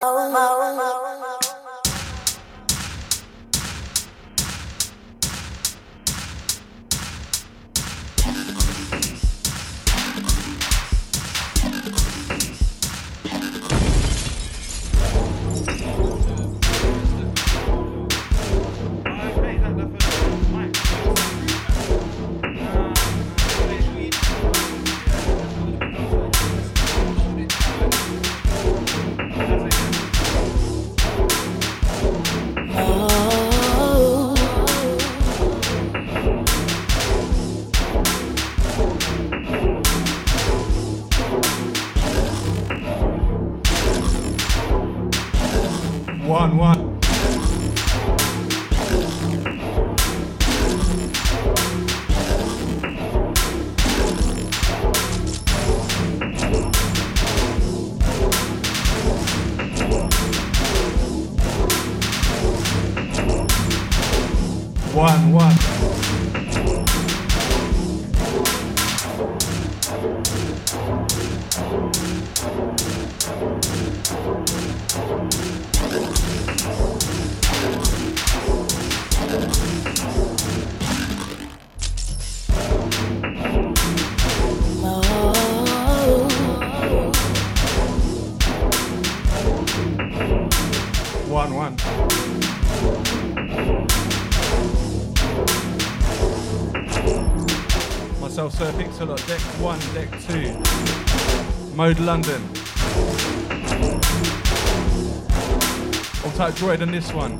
One, 1, Deck 2. Mode London. I'll type droid on this one.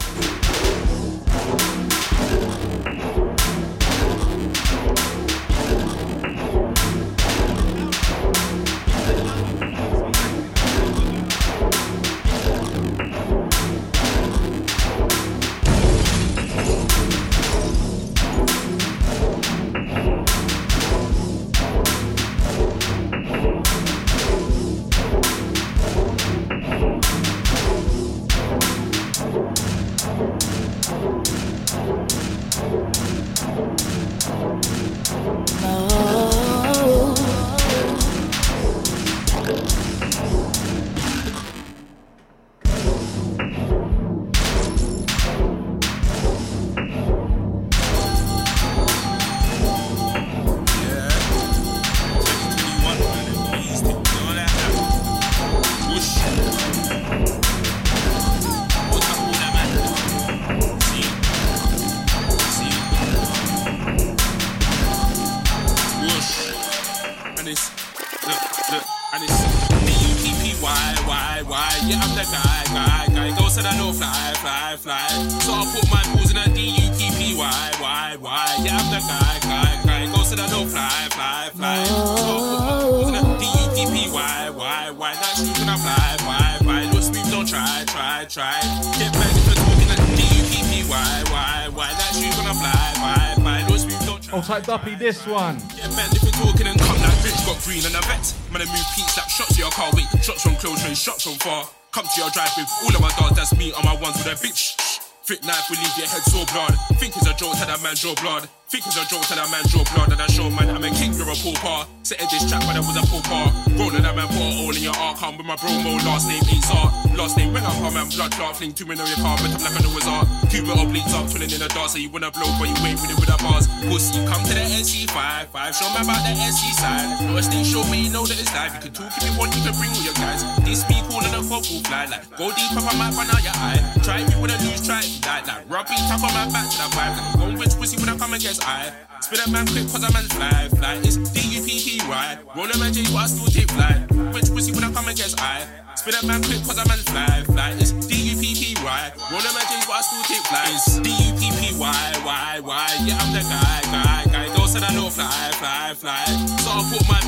Duppy this one. Yeah, man, if you're talking and come that bitch got green and a vet. Man, I move peaks like shots to your car, wait, shots from close range, shots from far. Come to your drive with all of my dogs, that's me on my ones with a bitch. Thick knife will leave your head so blood. Think it's a joke, tell that man draw blood. It's a joke, tell that man draw blood. And I show man, I'm a king, you're a pauper. Setting this trap, but I was a pauper. Rolling that man, put a hole in your arc. I'm with my bro mo, last name ain't Zart. Last name when I'm man, blood clot. Fling in your car, but I'm like I it's art. Cuba obliques up, twirling in the dark, so you wanna blow, but you ain't with it with the bars. Pussy, come to the NC5, 5, show me about the NC side. No, stay show me, you know that it's live. You can talk if you want, you can bring all your guys. This be me calling a football fly, like, go deep up on my front out your eye. Try if you wanna lose, try if you die, like, tap on my back to the vibe. Like, which pussy when I come against I. Spin a man quick, cause a man fly, fly. It's D-U-P-P-Y. Roll a man J, but I still take fly. Which pussy when I come against I. Spin a man quick, cause a man fly, fly. It's D-U-P-P-Y. Roll a man J, but I still take fly. It's D-U-P-P-Y, Y, Y. Yeah, I'm the guy, guy, guy. Don't say I know fly, fly, fly. So I put my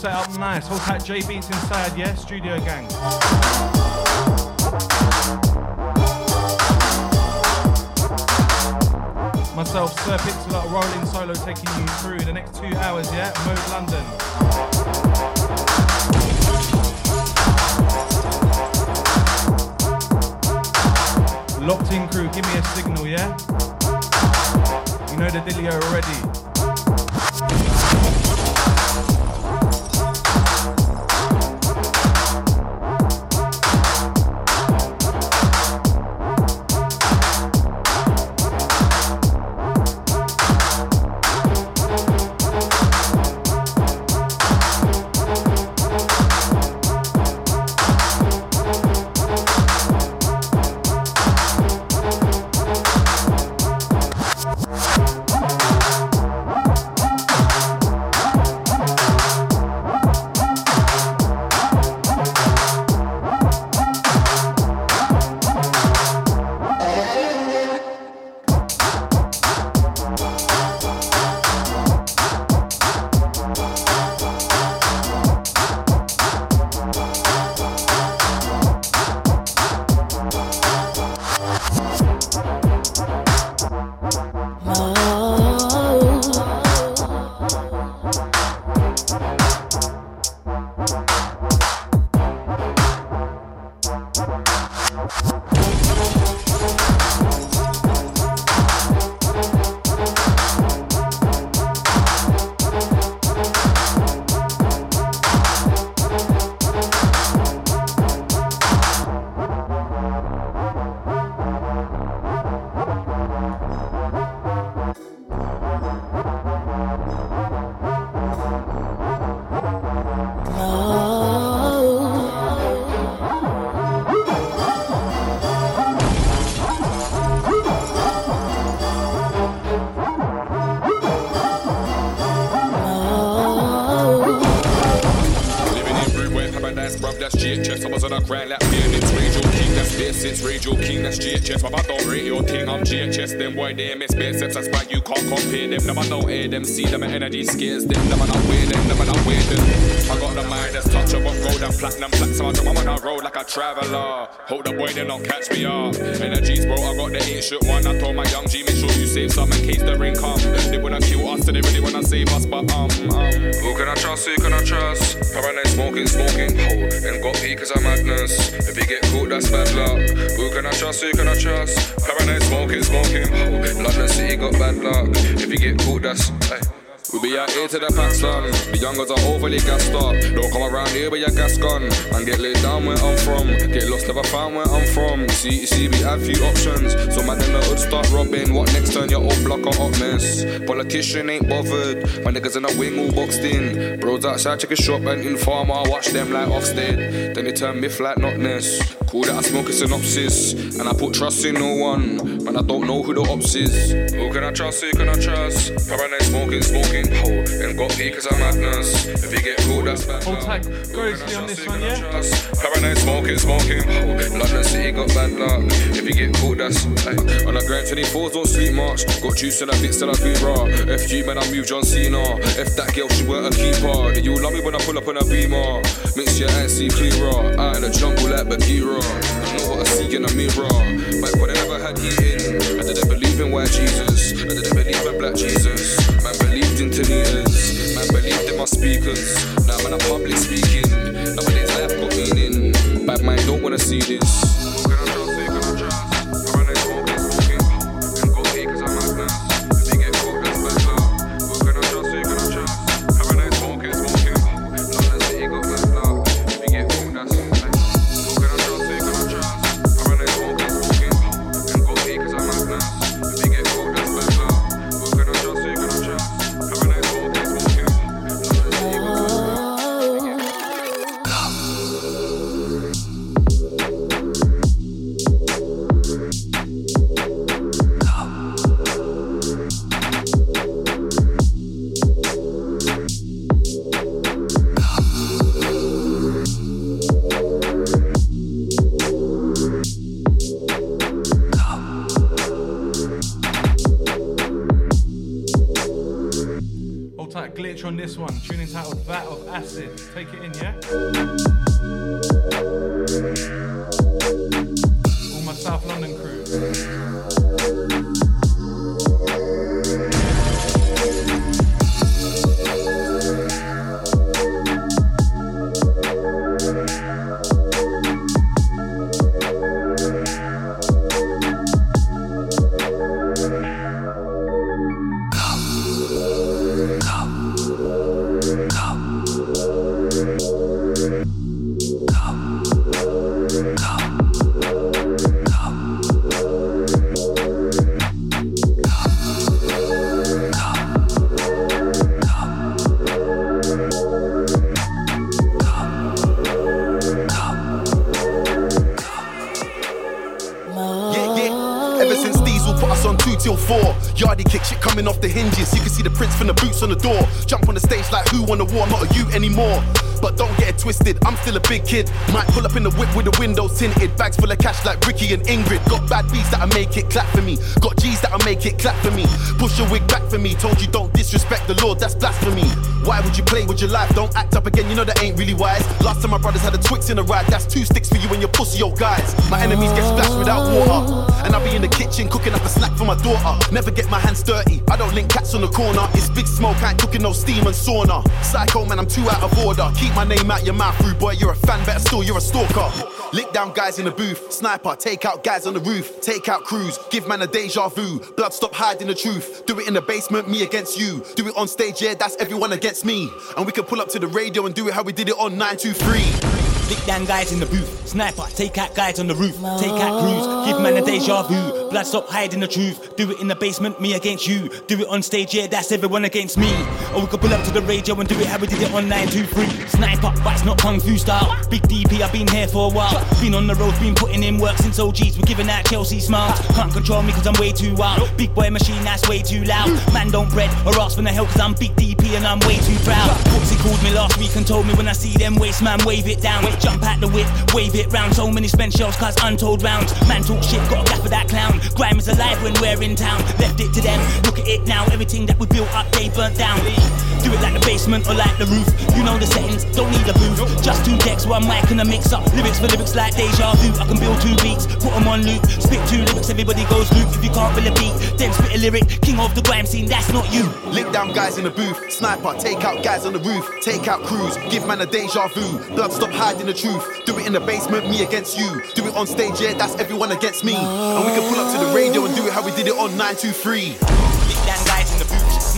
set up nice. Hold tight, J Beats inside, yeah? Studio gang. Myself, Sir Pixel, rolling solo, taking you through the next two hours, yeah? Mode London. Locked in crew, give me a signal, yeah? You know the dealio already. Traveler. Hold the boy, they don't catch me up. Energies, bro, I got the eight shit one. I told my young G, make sure you save some in case the ring come. They wanna kill us, so they really wanna save us, but um, um. Who can I trust? Who can I trust? Paranoid smoking, smoking, hold. And got peakers of madness. If you get caught, that's bad luck. Who can I trust? Who can I trust? Paranoid smoking, smoking, hold. London City got bad luck. If you get caught, that's. Hey. We out here to the done. The youngers are overly gassed up. Don't come around here with your gas gun. And get laid down where I'm from. Get lost, never found where I'm from. See, you see, we have few options. So man in the hood start robbing. What next turn your old block a hot mess? Politician ain't bothered. My niggas in the wing all boxed in. Bros outside chicken shop and informer. Watch them like Ofsted. Then they turn myth like notness. Cool that I smoke a synopsis. And I put trust in no one. Man, I don't know who the ops is. Who can I trust? Who can I trust? Paranoid smoking, smoking hoe and got peakers of madness. If you get caught, that's bad. Hold tight, Grossly on this one, yeah? Paranoid smoking, smoking. London City got bad luck. If you get caught, that's hey. On the Grand 24s, don't sleep much. Got juice and a bit still I be raw. FG, man, I move John Cena. If that girl, she weren't a keeper. You love me when I pull up on a beamer. Mix your eyes, see clearer. Out in the jungle like Bagheera. I know what I see in the mirror. Back when I never had heating. I didn't believe in white Jesus. I didn't believe in black Jesus. Man believed in interleaders. Man believed in my speakers. Now I'm in a public speaking. Nowadays life got meaning. Bad mind don't wanna see this. Big kid. Might pull up in the whip with the windows tinted. Bags full of cash like Ricky and Ingrid. Got bad beats that'll make it clap for me. Got G's that'll make it clap for me. Push your wig back for me. Told you don't disrespect the Lord, that's blasphemy. Why would you play with your life? Don't act up again, you know that ain't really wise. Last time my brothers had a Twix in a ride, that's two sticks for you and your pussy old guys. My enemies get splashed without water. And I'll be in the kitchen cooking up a snack for my daughter. Never get my hands dirty, I don't link cats on the corner. Big smoke, I ain't cooking no steam and sauna. Psycho man, I'm too out of order. Keep my name out your mouth, rude boy. You're a fan, better still, you're a stalker. Lick down guys in the booth, sniper, take out guys on the roof, take out crews, give man a deja vu. Blood stop hiding the truth. Do it in the basement, me against you. Do it on stage, yeah, that's everyone against me. And we can pull up to the radio and do it how we did it on 923. Lick down guys in the booth. Sniper, take out guys on the roof. Take out crews, give man a deja vu. Blood stop hiding the truth. Do it in the basement, me against you. Do it on stage, yeah, that's everyone against me. Or we could pull up to the radio and do it how we did it on 923. Sniper, but it's not kung fu style. Big DP, I've been here for a while. Been on the road, been putting in work since OGs. We're giving out Chelsea smiles. Can't control me cause I'm way too wild. Big boy machine, that's way too loud. Man don't bread or ask for the help cause I'm big DP and I'm way too proud. He called me last week and told me when I see them waste man, wave it down. Jump at the whip, wave it round. So many spent shells cause untold rounds. Man talk shit, got a gap for that clown. Grime is alive when we're in town. Left it to them, look at it now. Everything that we built up, they burnt down. Do it like the basement or like the roof. You know the settings, don't need a booth. Just two decks, one mic and a mix up. Lyrics for lyrics like deja vu. I can build two beats, put them on loop. Spit two lyrics, everybody goes loop. If you can't feel a beat, then spit a lyric. King of the grime scene, that's not you. Lick down guys in the booth, sniper, take out guys on the roof, take out crews, give man a deja vu. Blood stop hiding the truth. Do it in the basement, me against you. Do it on stage, yeah, that's everyone against me. And we can pull up to the radio and do it how we did it on 923.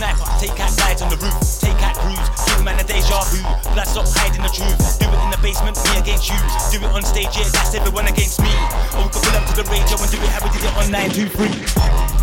Sniper, take out guys on the roof. Take out crews, give man a deja vu. Blood stop hiding the truth. Do it in the basement, me against you. Do it on stage, yeah, that's everyone against me. Or we can pull up to the radio and do it how we did it on 923.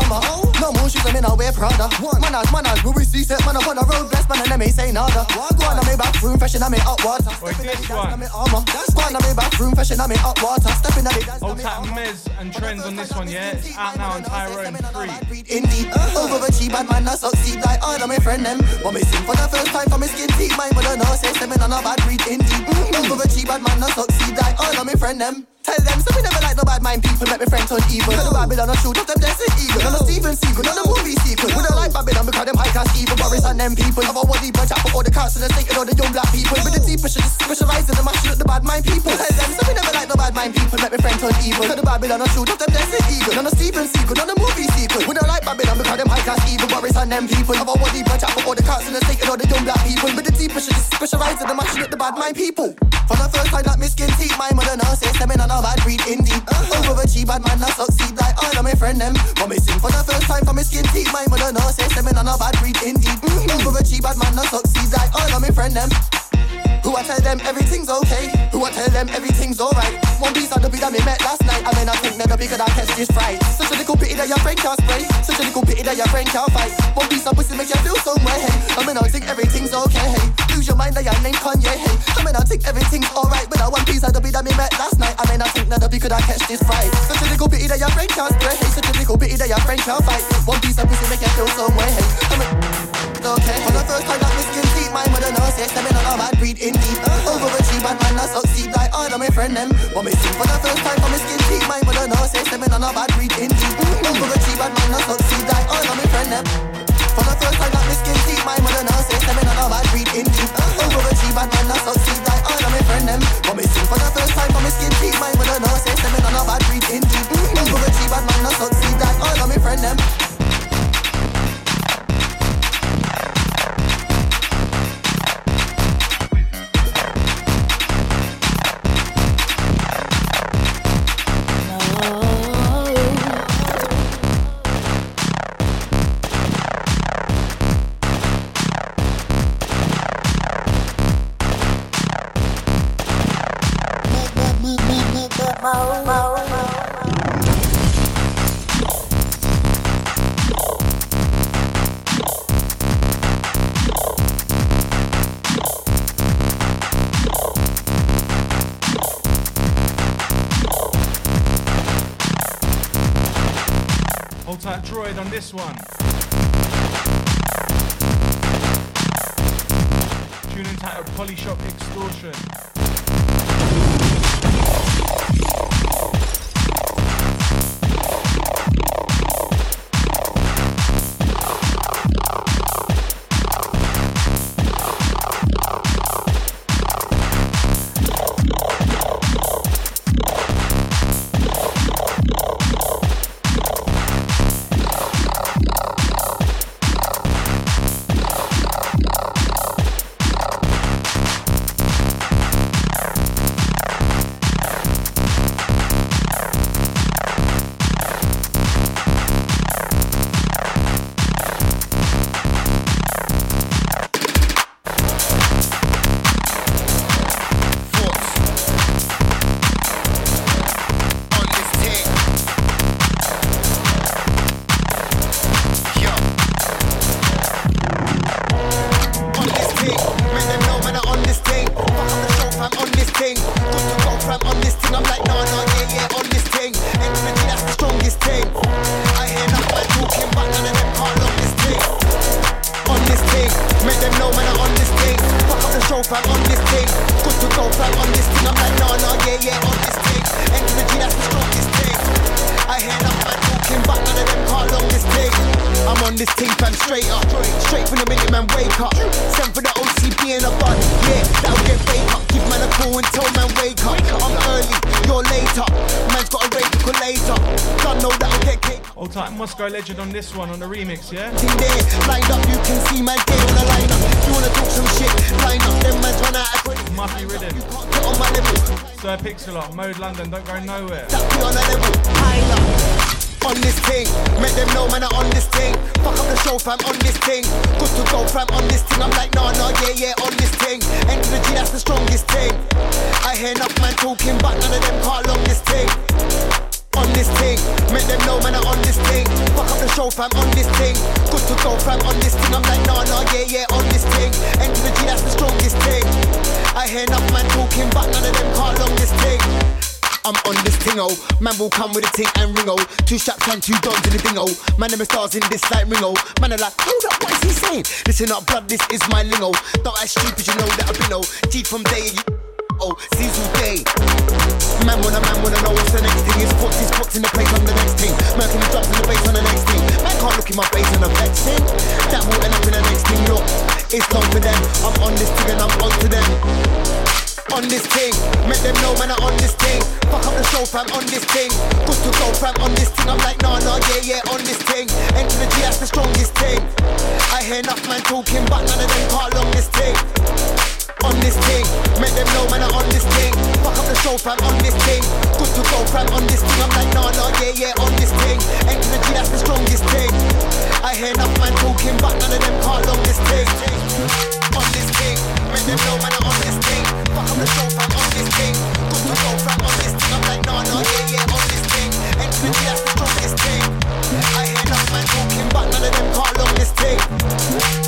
summer one. One, on the yeah? Lined up, you can see man day on the lineup. You wanna talk some shit, line up, them man's run out of quick. Must be ridden. on my level. Sir Pixalot, Mode London, don't go nowhere. On a level, higher. On this thing, make them know man on this thing. Fuck up the show fam on this thing. Good to go fam on this thing. I'm like nah nah yeah yeah on this thing. Enter the G that's the strongest thing. I hear enough man talking, but none of them can't long this thing this thing. Make them know, man, I'm on this thing. Fuck up the show, fam, on this thing. Good to go, fam, on this thing. I'm like, nah, nah, yeah, yeah, on this thing. G, that's the strongest thing. I hear enough man talking, but none of them can't long this thing. I'm on this thing, oh. Man will come with a ting and ring, oh. Two straps and two dons in the ding, oh. Man, them stars in this like ring, oh. Man, are like, hold up, what is he saying? Listen up, blood, this is my lingo. Don't act stupid, you know that I've been, oh. From day, you. Oh, season day. Man wanna, man wanna know what's the next thing. His foot, his foot's in the place on the next thing. Man can drops in the base on the next thing. Man can't look in my face and I'm vexing. That will end up in the next thing. Look, it's long for them. I'm on this thing and I'm on to them. On this thing, make them know man I on this thing. Fuck up the show fam on this thing. Good to go fam on this thing. I'm like nah nah yeah yeah on this thing. Enter the G that's the strongest thing. I hear enough man talking, but none of them can't long this thing on this thing. Make them know, man, I'm on this thing. Fuck up the show, fam, on this thing. Good to go, fam, on this thing. I'm like, nah, nah, yeah, yeah, on this thing. G, that's the strongest thing. I hear enough man talking, but none of them can't long this thing. On this thing. Make them know, man, I'm on this thing. Fuck up the show, fam, on this thing. Good to go, fam, on this thing. I'm like, nah, nah, yeah, yeah, on this thing. G, that's the strongest thing. I hear enough man talking, but none of them can't long this thing.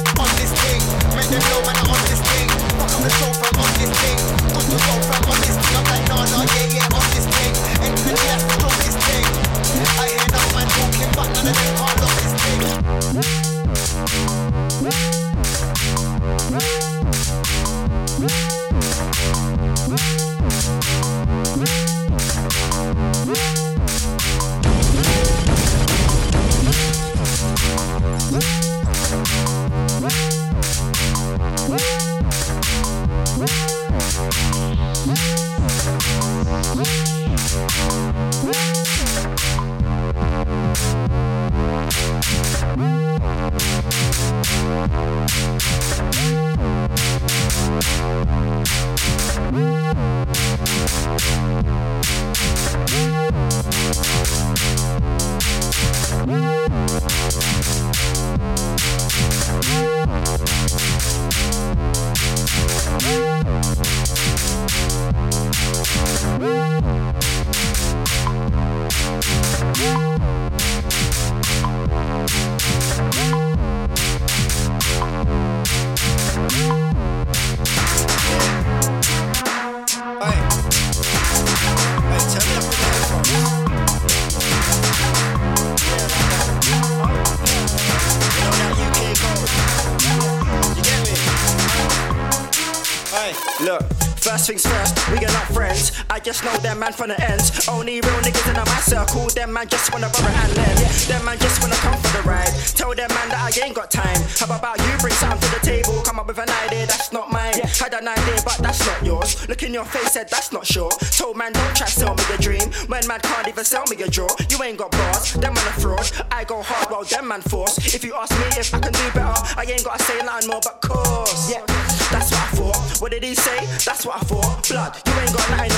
Man from the ends. Only real niggas in my circle. Them man just wanna borrow and lend. Them man just wanna come for the ride. Tell them man that I ain't got time. How about you bring something to the table? Come up with an idea that's not mine. Had an idea, but that's not yours. Look in your face, said that's not sure. Told man don't try to sell me a dream. When man can't even sell me a draw. You ain't got bars, them man a fraud. I go hard while them man force. If you ask me if I can do better, I ain't gotta say nothing more but cause, Yeah, that's what I thought. What did he say? That's what I thought. Blood, you ain't got nothing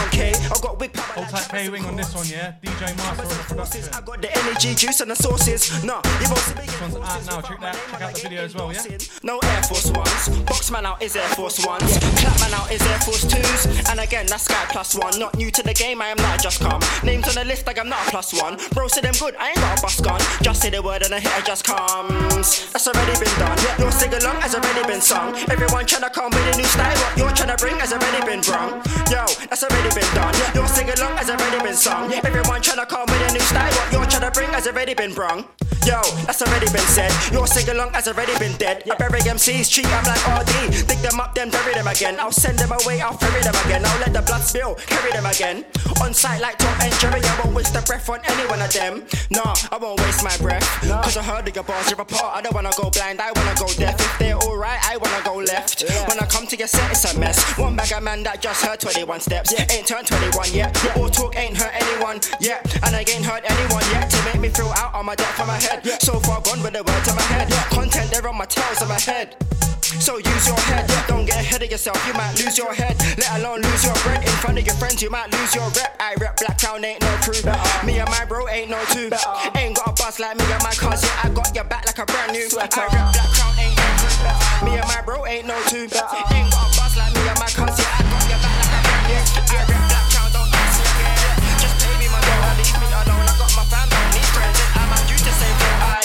power. Hold tight, K Wing on this one, yeah? DJ Master on the production. I got the energy, juice, and the sauces. No, you won't see me This one's out now, check that, check out the video as well, yeah? No Air Force Ones. Box man out is Air Force Ones. Clap man out is Air Force Twos. And again, that's Sky Plus One. Not new to the game, I am not just come. Names on the list, like I'm not a plus one. Bro say them good, I ain't got a bus gun. Just say the word and the hitter just comes. That's already been done. Your sing along has already been sung. Everyone tryna come with a new style. What you're tryna bring has already been brung. Yo, that's already been done. Your sing along has already been sung. Everyone tryna come with a new style. What you're tryna bring has already been brung. Yo, that's already been said. Your sing along has already been dead. I bury MCs, treat them like RD. Dig them up, then bury them again. I'll send them away, I'll ferry them again. I'll let the blood spill, carry them again. On sight like Tom and Jerry, I won't waste the breath on any one of them. Nah, I won't waste my breath. Cause I heard of your bars, you're apart. I don't wanna go blind, I wanna go deaf. If they're alright, I wanna go left. When I come to your set, it's a mess. One bag of man that just heard 21 steps. Ain't turned 21 yet. All talk ain't hurt anyone yet. And I ain't hurt anyone yet. To make me feel out on my depth of my head. So far gone with the words in my head. Content, they're on my tails of my head. So use your head, don't get ahead of yourself, you might lose your head. Let alone lose your bread in front of your friends, you might lose your rep. I rep Black Crown, ain't no crew. Me and my bro ain't no two. Ain't got a buzz like me and my cousin, I got your back like a brand new. I rep Black Crown, ain't no crew. Me and my bro ain't no two. Ain't got a buzz like me and my cousin, I got your back like a brand new.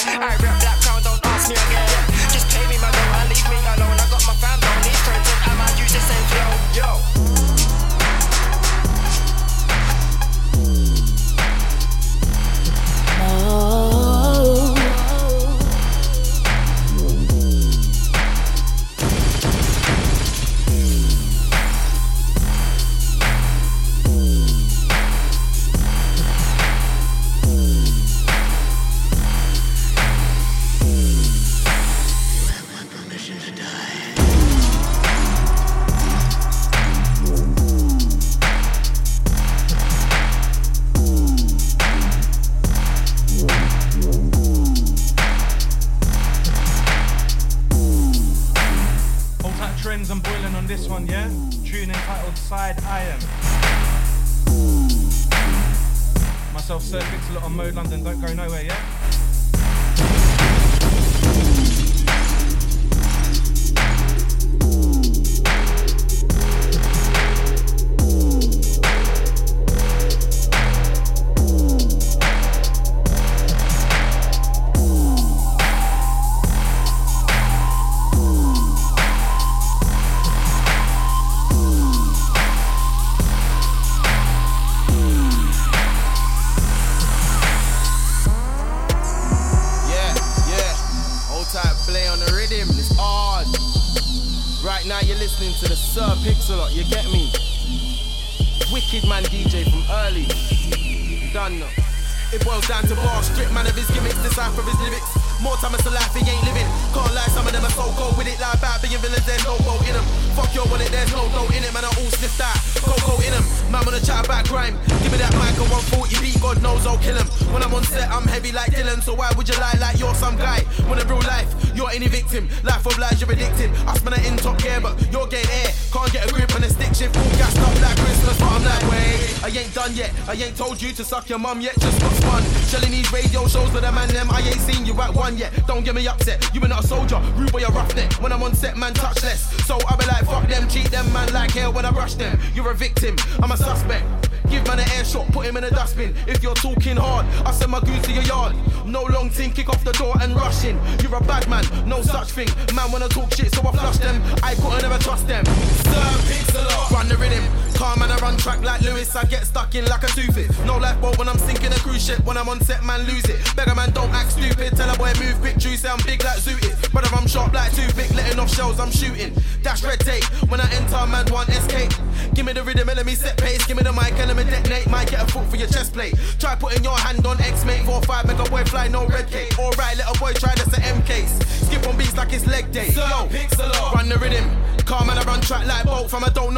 I, rap Black Crown, don't ask me again. Just pay me my dough, and leave me alone. I got my don't need friends, and I'm on duty, same flow. Yo. Myself, Sir Pixalot on Mode London, don't go nowhere, yeah?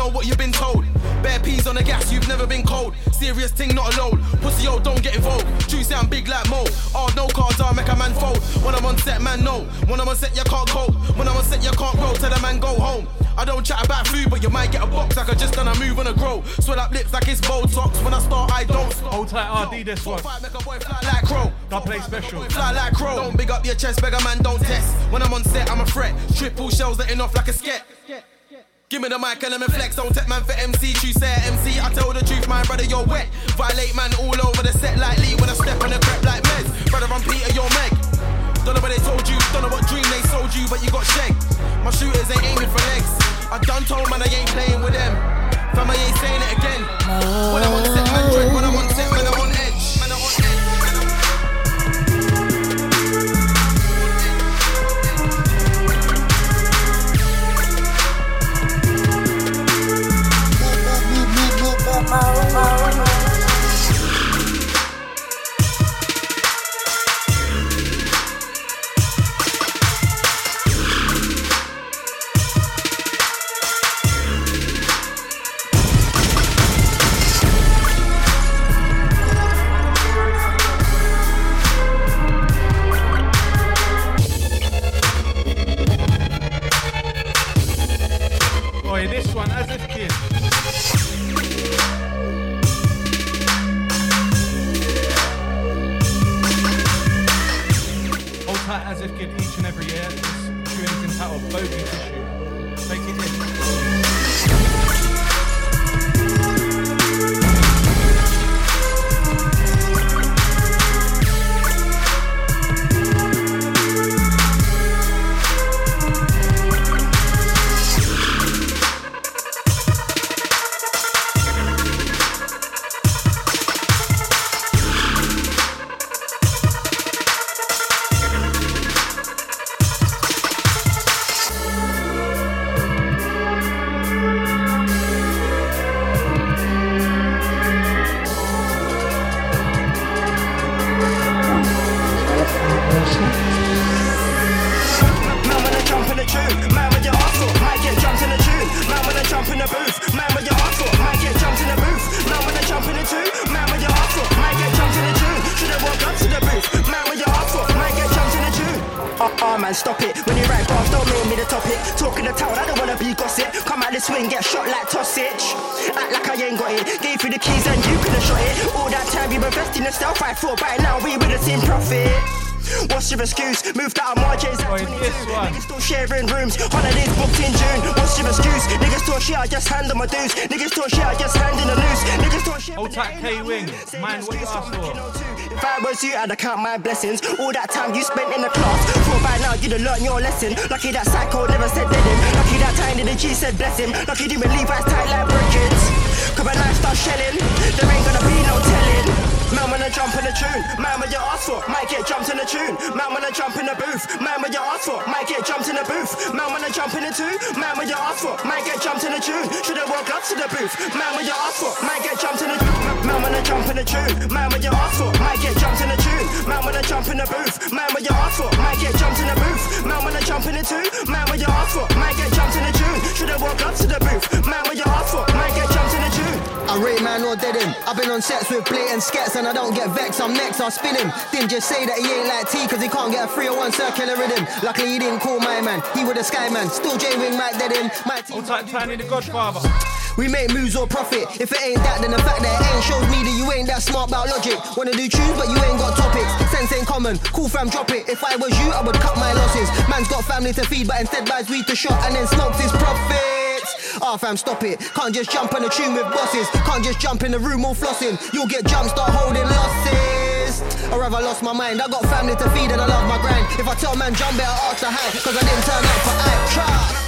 Know what you've been told. Bare peas on the gas, you've never been cold. Serious thing, not alone. Pussy, yo, don't get involved. True sound big like Mo. Oh, no cards, I'll make a man fold. When I'm on set, man, no. When I'm on set, you can't cope. When I'm on set, you can't grow. Tell the man, go home. I don't chat about food, but you might get a box like I just done a move on a grow. Swell up lips like it's Botox. When I start, I don't stop. Hold tight, RD this one. Make a boy fly like crow. God play special. Fly like crow. Don't big up your chest, beggar man, don't test. When I'm on set, I'm a threat. Triple shells letting off like a sket. Mic and let me flex. Don't take man for MC. True say MC. I tell the truth, my brother, you're wet. Violate man all over the set like Lee when I step on the crep like Mez. Brother, I'm Peter, you're Meg. Don't know what they told you, don't know what dream they sold you, but you got shanked. My shooters ain't aiming for legs. I done told man I ain't playing with them. Fam, I ain't saying it again. When I'm on set, man, dread. When I'm on set, man, I'm on edge. My dues. Niggas talk shit, I just hand in the loose. Niggas talk shit. Hold tight, K Wing. Mind what you asked for. If I was you, I'd count my blessings. All that time you spent in the class. Thought by now you'd have learned your lesson. Lucky that psycho never said dead him. Lucky that time tiny the G said bless him. Lucky didn't Levi's tight like Bridget's. Cause when I start shelling, there ain't gonna be no telling. Man when I jump in the tune, man when you ask for, might get jumped in the tune. Man when I jump in the booth, man when you ask for, might get jumped in the booth. Man when I jump in the tune, man when you ask for, might get jumped in the tune. Should've walked up to the booth, man when you ask for, might get jumped in the Man when I jump in the tune, man when you ask for, might get jumped in the tune. Man when I jump in the booth, man when you ask for, might get jumped in the booth. Man when I jump in the tune, man when you ask for, might get jumped in the tune. Should've walked up to the booth, man when you ask for, might get jumped in. I rate man or dead him. I've been on sets with blatant skets and I don't get vexed. I'm next, I'll spin him. Didn't just say that he ain't like T cause he can't get a 301 circular rhythm. Luckily he didn't call my man. He with a sky man. Still J Wing might dead him. My team. Hold tight, Tiny the Godfather. We make moves or profit. If it ain't that, then the fact that it ain't shows me that you ain't that smart about logic. Wanna do tunes, but you ain't got topics. Sense ain't common. Cool fam, drop it. If I was you, I would cut my losses. Man's got family to feed, but instead buys weed to shot and then smokes his profits. Ah, fam, stop it. Can't just jump on a tune with bosses. Can't just jump in the room all flossing. You'll get jumped, start holding losses. Or have I lost my mind? I got family to feed and I love my grind. If I tell man jump, better ask to how. Cause I didn't turn up for act. Trust.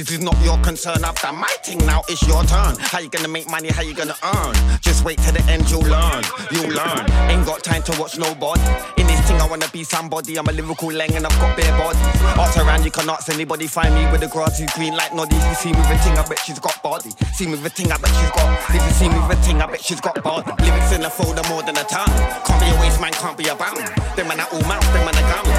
Business is not your concern. I've done my thing, now it's your turn. How you gonna make money? How you gonna earn? Just wait till the end, you'll learn. You'll learn. Ain't got time to watch nobody. In this thing, I wanna be somebody. I'm a lyrical lang and I've got bare body. Ask around, you can ask anybody. Find me with the grass is green like noddy. You see me with a thing, I bet she's got body. See me with a thing, I bet she's got. If you see me with a thing, I bet she's got body. Lyrics in the folder more than a tongue. Can't be a waste man, can't be a bum. Them man are all mouth, them man are gum.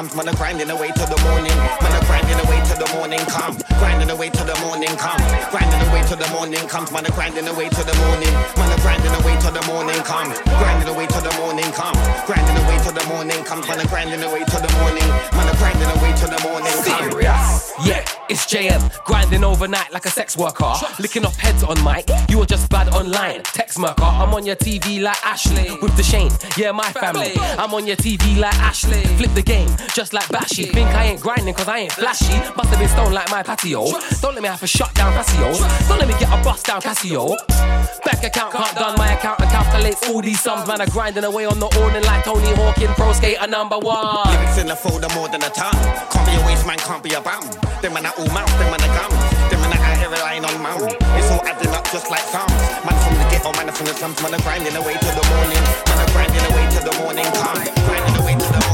Ghetto, man are grinding away till the morning. Man are grinding away till the morning come. Grinding away till the morning come. Grinding away till the morning comes. Man are grinding away till the morning. Man are grinding away till the morning comes. Grinding away till the morning come. Grinding away till the morning comes. Man are grinding away till the morning. Man are grinding away till the morning comes. Yeah, it's JM, grinding overnight like a sex worker. Licking off heads on mic, you are just bad online. Text murker, I'm on your TV like Ashley. With the Shane, yeah, my family. I'm on your TV like Ashley. Flip the game, just like Bashy. Think I ain't grinding cause I ain't flashy. Must have been stoned like my patio. Don't let me have a shut down Casio. Don't let me get a bust down Casio. Bank account can't done, my account and calculates all these sums. Man, are grinding away on the awning like Tony Hawking, pro skater number one. Lyrics in the folder more than a ton. Can't be a waste man, can't be a bum. Them man are all mouth, them man are gum. Them man are out relying on mum. It's all adding up just like sums. Man from the ghetto, man from the slums. Man are grinding away till the morning. Man are grinding away till the morning come. Grinding away till the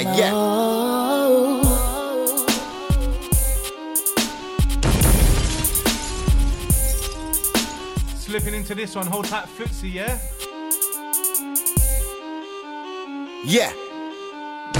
yeah, yeah. Slipping into this one, hold tight, footsie, yeah? Yeah.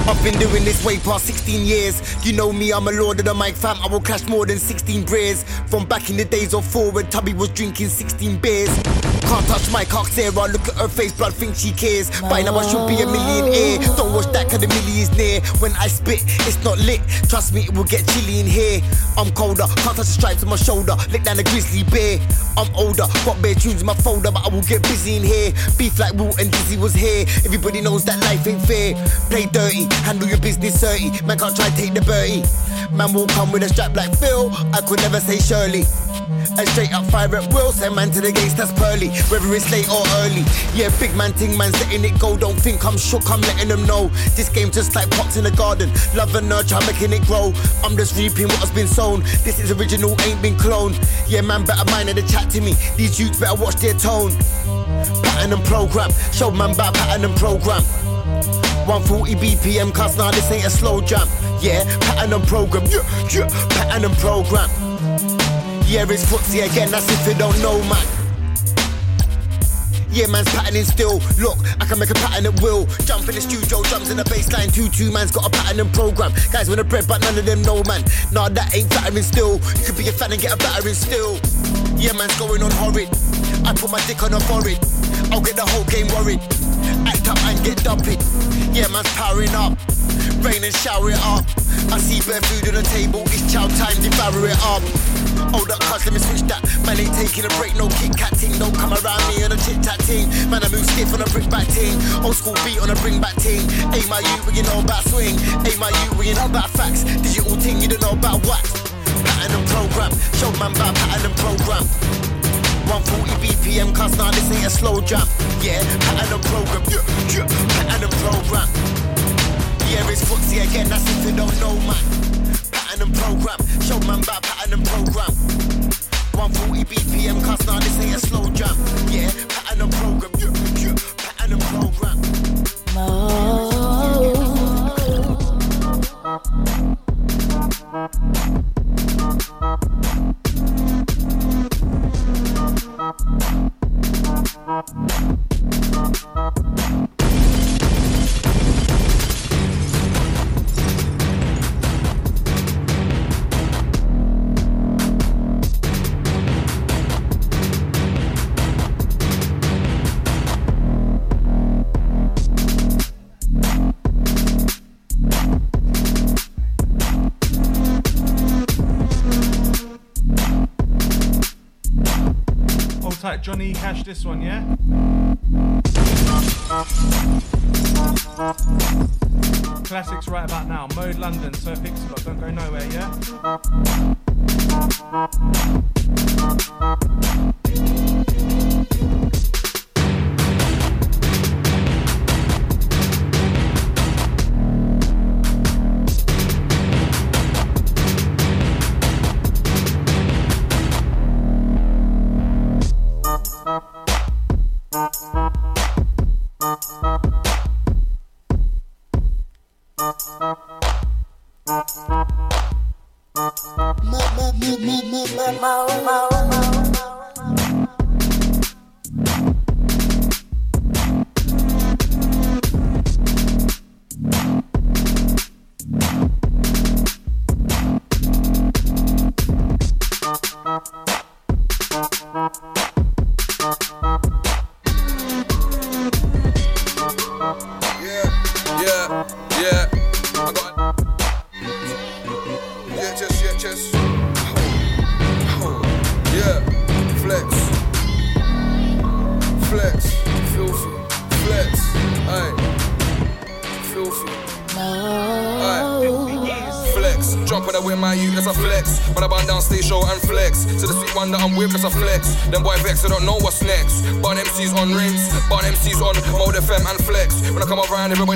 I've been doing this way past 16 years. You know me, I'm a lord of the mic fam. I will clash more than 16 beers. From back in the days of four when Tubby was drinking 16 beers. Can't touch my cock, Sarah. Look at her face, blood, think she cares. By now I should be a millionaire. Don't watch that, cause the is near. When I spit, it's not lit. Trust me, it will get chilly in here. I'm colder, can't touch the stripes on my shoulder. Lick down the grizzly bear. I'm older, got bare tunes in my folder, but I will get busy in here. Beef like Will and Dizzy was here. Everybody knows that life ain't fair. Play dirty, handle your business dirty. Man can't try take the birdie. Man will come with a strap like Phil. I could never say Shirley. And straight up fire at will, send man to the gates, that's pearly. Whether it's late or early. Yeah, big man ting, man, letting it go. Don't think I'm shook, I'm letting them know. This game just like pots in the garden. Love and nurture, I'm making it grow. I'm just reaping what has been sown. This is original, ain't been cloned. Yeah, man, better mind in the chat to me. These youths better watch their tone. Pattern and program, show man about pattern and program. 140 BPM, cause now this ain't a slow jam. Yeah, pattern and program, yeah, yeah, pattern and program. Yeah, it's footsie again, that's if you don't know, man. Yeah, man's patterning still. Look, I can make a pattern at will. Jump in the studio, drums in the baseline. Two two man's got a pattern and program. Guys want a bread, but none of them know, man. Nah, that ain't battering still. You could be a fan and get a battering still. Yeah, man's going on horrid. I put my dick on her forehead. I'll get the whole game worried. Act up and get dumping. Yeah, man's powering up. Rain and shower it up. I see bare food on the table. It's chow time, devour it up. Hold up, cuz let me switch that. Man ain't taking a break, no Kit Kat team. Don't come around me on a chit chat team. Man, I move stiff on a brick back team. Old school beat on a bring back team. Aim my you, when you know about swing. Aim my you, when you know about facts. Digital ting, you don't know about wax. Pattern and program. Show man about pattern and program. 140 BPM, cause now this ain't a slow jam. Yeah, pattern and program. Yeah, yeah, pattern and program. Yeah, it's footsie again, that's if you don't know, man. Pattern and program. Show man about pattern and program. 140 BPM, cause now this ain't a slow jam. Yeah, pattern and program. Yeah, yeah, pattern and program. Hold tight, Johnny Cash this one, yeah? Classics right about now. Mode London, Sir Pixalot, don't go nowhere? Yeah,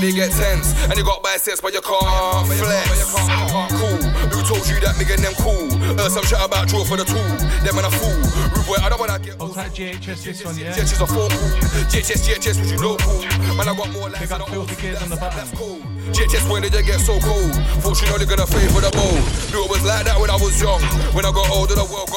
everybody get tense. And you got biceps, but you can't flex. Cool, who told you that nigga them cool? Uh, some shit about draw for the tool. Them and a fool. Rude boy, I don't wanna get. Hold tight, GHS this one, yeah? GHS a focal. GHS, GHS, was you local? Man, I got more like that. Pick likes up filthy gears on the button. GHS, when did you get so cold? Know they're gonna favour the bold. Knew it was like that when I was young. When I got older, the world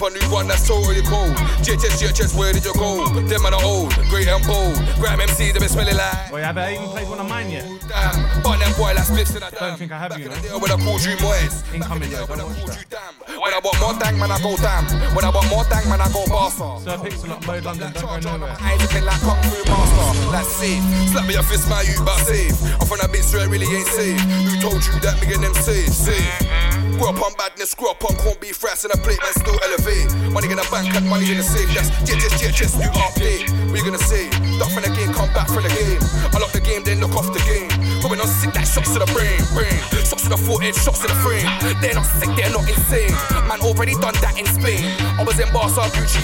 cold. A new one that's totally cold. GHS, GHS, where did you go? Them man are old, great and bold. Grab MC, they been smelling like. Wait, have I even played one of mine yet? Damn, but them boy like splits in a Don't think I have, you know. When I called you boys. Incoming though, don't watch that. When When I want more dang, man, I go damn. When I want more dang, man, I go faster. Sir Pixalot, Mode London, don't go nowhere. Eyes looking like kung fu master. Like safe. Slap me your fist, my you, but safe. I'm from that bitch, so it really ain't safe. Who told you that me and them safe? Safe. Grew up on badness, grew up on corned beef rice and a plate, man, still elevate. Money in the bank and money in the safe. That's jet, jet, jet, just new update. What you gonna say? Duck from the game, come back from the game. I lock the game, then look off the game. Going on sick, that shots to the brain, brain. Shots to the forehead, shots to the frame. They're not sick, they're not insane. Man, already done that in Spain. I was in Barca, Gucci.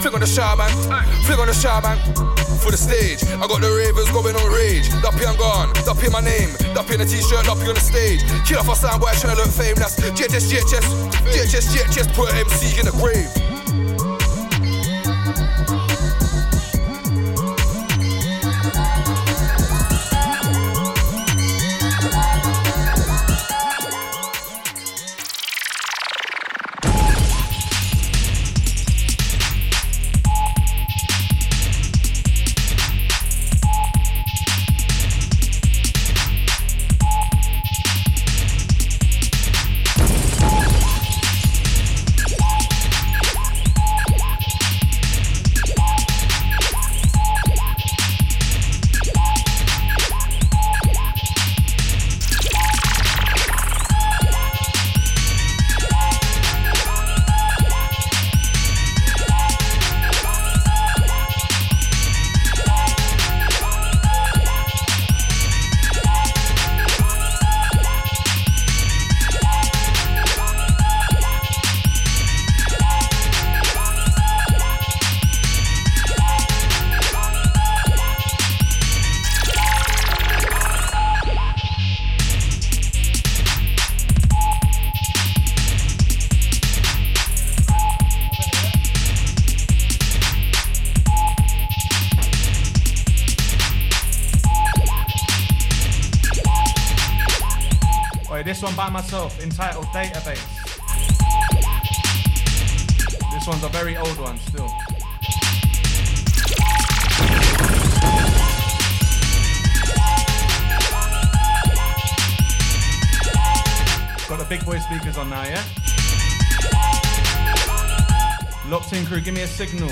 Fling on the shower, man. Fling on the shower, man. For the stage, I got the ravers going on rage. Duppy, I'm gone. Duppy, my name. Duppy in a t-shirt, Duppy on the stage. Kill off a sound boy, trying to look fame. That's jet, chest, jet, chest. Put MC in the grave. This one by myself, entitled Database. This one's a very old one still. Got the big boy speakers on now, yeah? Locked in crew, give me a signal.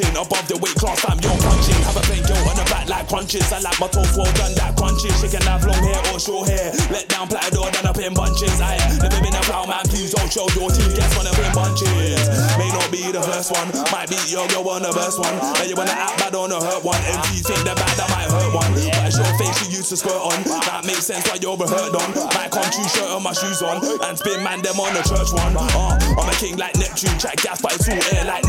Your in above the weight class fam. Yo, punching, have a plain yo on the back like crunches. I like my toast well done that crunches. She can have long hair or short hair. Let down platter door, done up in bunches. I never been a plow man, please don't show your team. Guess one up in bunches. May not be the first one, might be yo, girl one the best one. And you wanna act bad on the hurt one. MT think the bad, that might hurt one. But it's your face she used to squirt on. That makes sense why you're hurt on. My country shirt and my shoes on. And spin man them on the church one. Uh, I'm a king like Neptune, track gas, it's all air like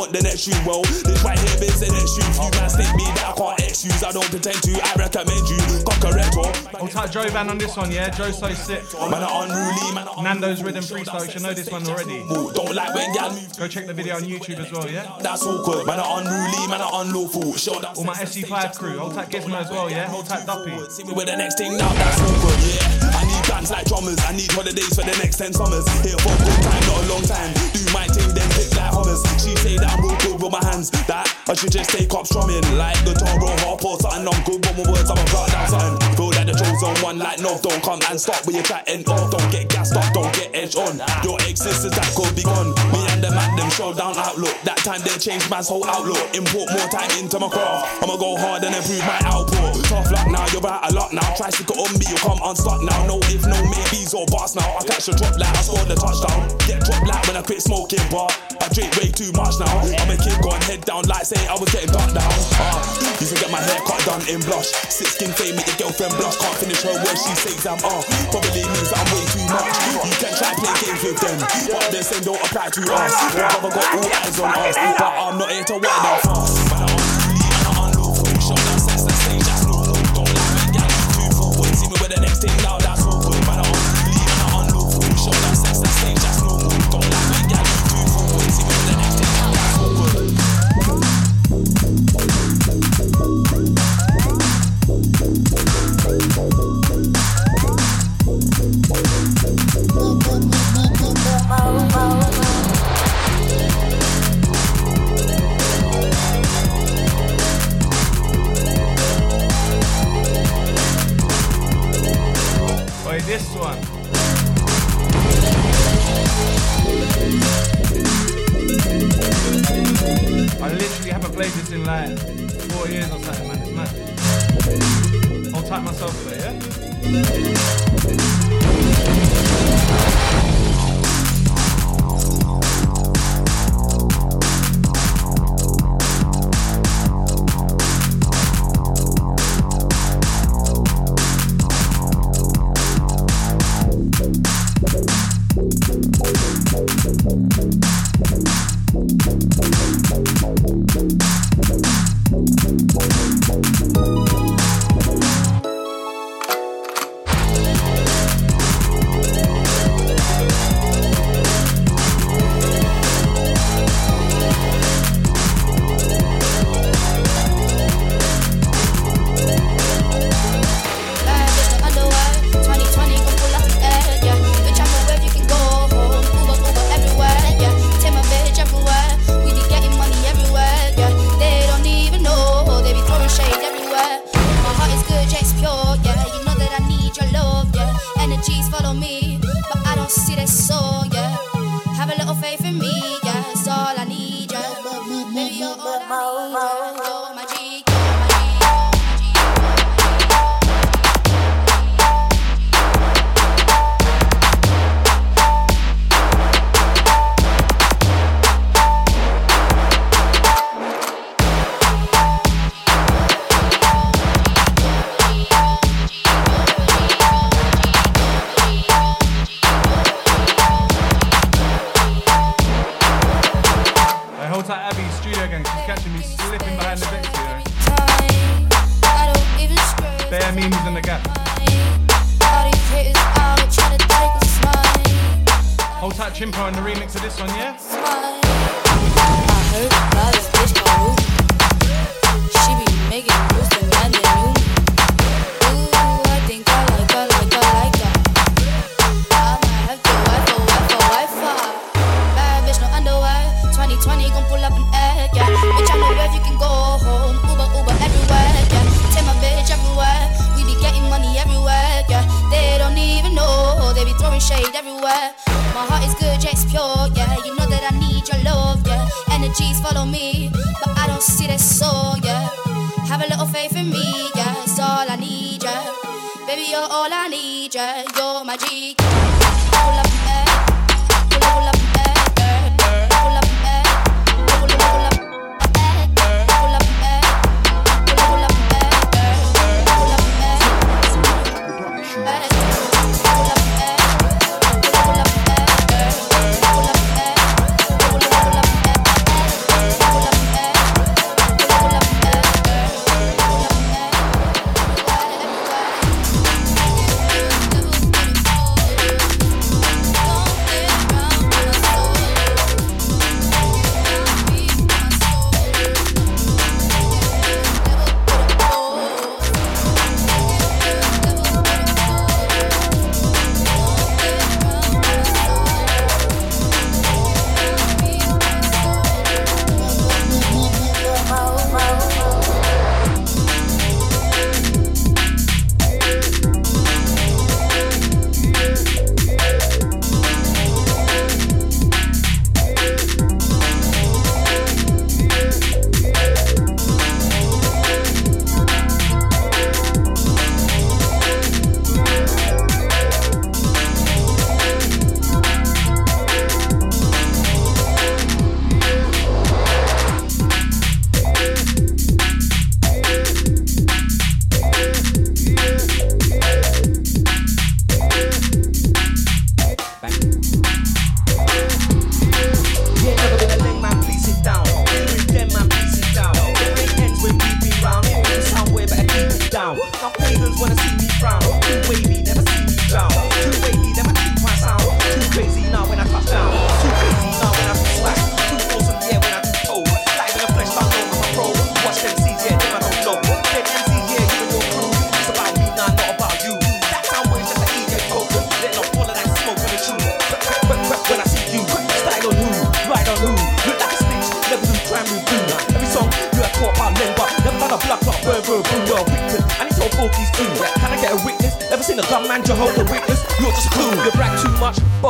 want the next shoe. Well, this right here is the next shoe. You man stick me that I can't excuse. I don't pretend to, I recommend you. Red. I'll type Joe Van on this one, yeah? Joe's so sick. Man, are unruly, man. are Nando's Rhythm Freestyle, you should know this one already. Don't like when y'all move. Go check the video on YouTube as well, yeah? That's awkward. Man, are unruly, man, are unlawful. Show that. All my SC5 crew, hold tight Gizmo as well, yeah? Hold tight Duppy. See me with the next thing now, that's awkward, yeah. I need bands like drummers, I need holidays for the next 10 summers. Here for a good time, not a long time. Do my hummers. She say that I'm real good with my hands. That I should just take up strumming like guitar or harp or something. I'm good with my words, I'm a down something. The chosen one like no, don't come and stop where you're chatting off. Don't get gassed up, don't get edged on. Your existence that could be gone. Me and the man them show down outlook. That time they changed man's whole outlook. Import more time into my craft. I'ma go hard and improve my output. Tough luck now, you're out a lot now. Try stick it on me, you come unstuck now. No if, no maybes or bars now. I catch a drop like I scored the touchdown. Get dropped like when I quit smoking, but I drink way too much now. I'm a kid going head down like say I was getting ducked down. Uh, used to get my hair cut done in blush. Six skin fame, make your girlfriend blush. Can't her when she says I'm off. Probably means that I'm way too much. You can try play games with them, but the same don't apply to us. Brother got all eyes on us, but I'm not here to wind up fast. One. I literally haven't played this in like four years or something, man. It's mad. I'll type myself there, yeah?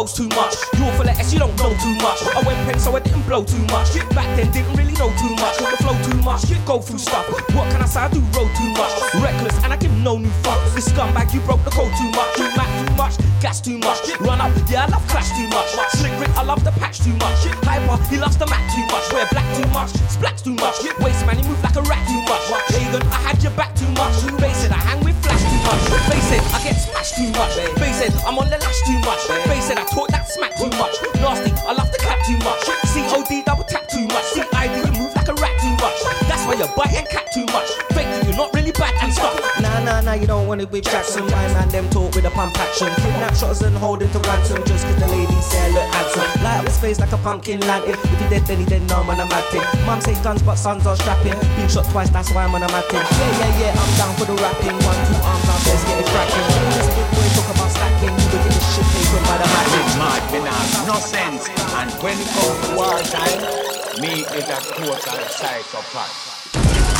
Boast too much. You're full of S, you don't know too much. I went pen, so I didn't blow too much. Back then, didn't really know too much. The flow too much, go through stuff. What can I say? I do roll too much. Reckless, and I give no new fuck. This scumbag, you broke the code too much. You mad too much, gas too much. Run up, yeah, I love clash too much. Slick Rick, I love the patch too much. Hyper, he loves the mat too much. Wear black too much, splats too much. Waste man, he move like a rat too much. Pagan, I had your back too much. It, I hang much. Face it, I get smashed too much. Face it, I'm on the lash too much. Face it, I talk that smack too much. Nasty, I love the clap too much. COD double tap too much. CID, you move like a rat too much. That's why you bite and cat too much. Fake you're not really bad and stuff. Nah, nah, you don't want it with Jackson. My man, them talk with a pump action. Kidnap shots and hold him to ransom just cause the ladies say I look handsome. Light up his face like a pumpkin lantern. If he dead, then he dead, no, man, I'm mad thing. Mum say guns, but sons are strapping. Been shot twice, that's why I'm on a mad. Yeah, yeah, yeah, I'm down for the rapping. One, two arms out, let's get it cracking. This big boy talk about stacking. You will get this shit taken by the magic. Mad, no sense. And when it comes to war time, me is a total psychopath.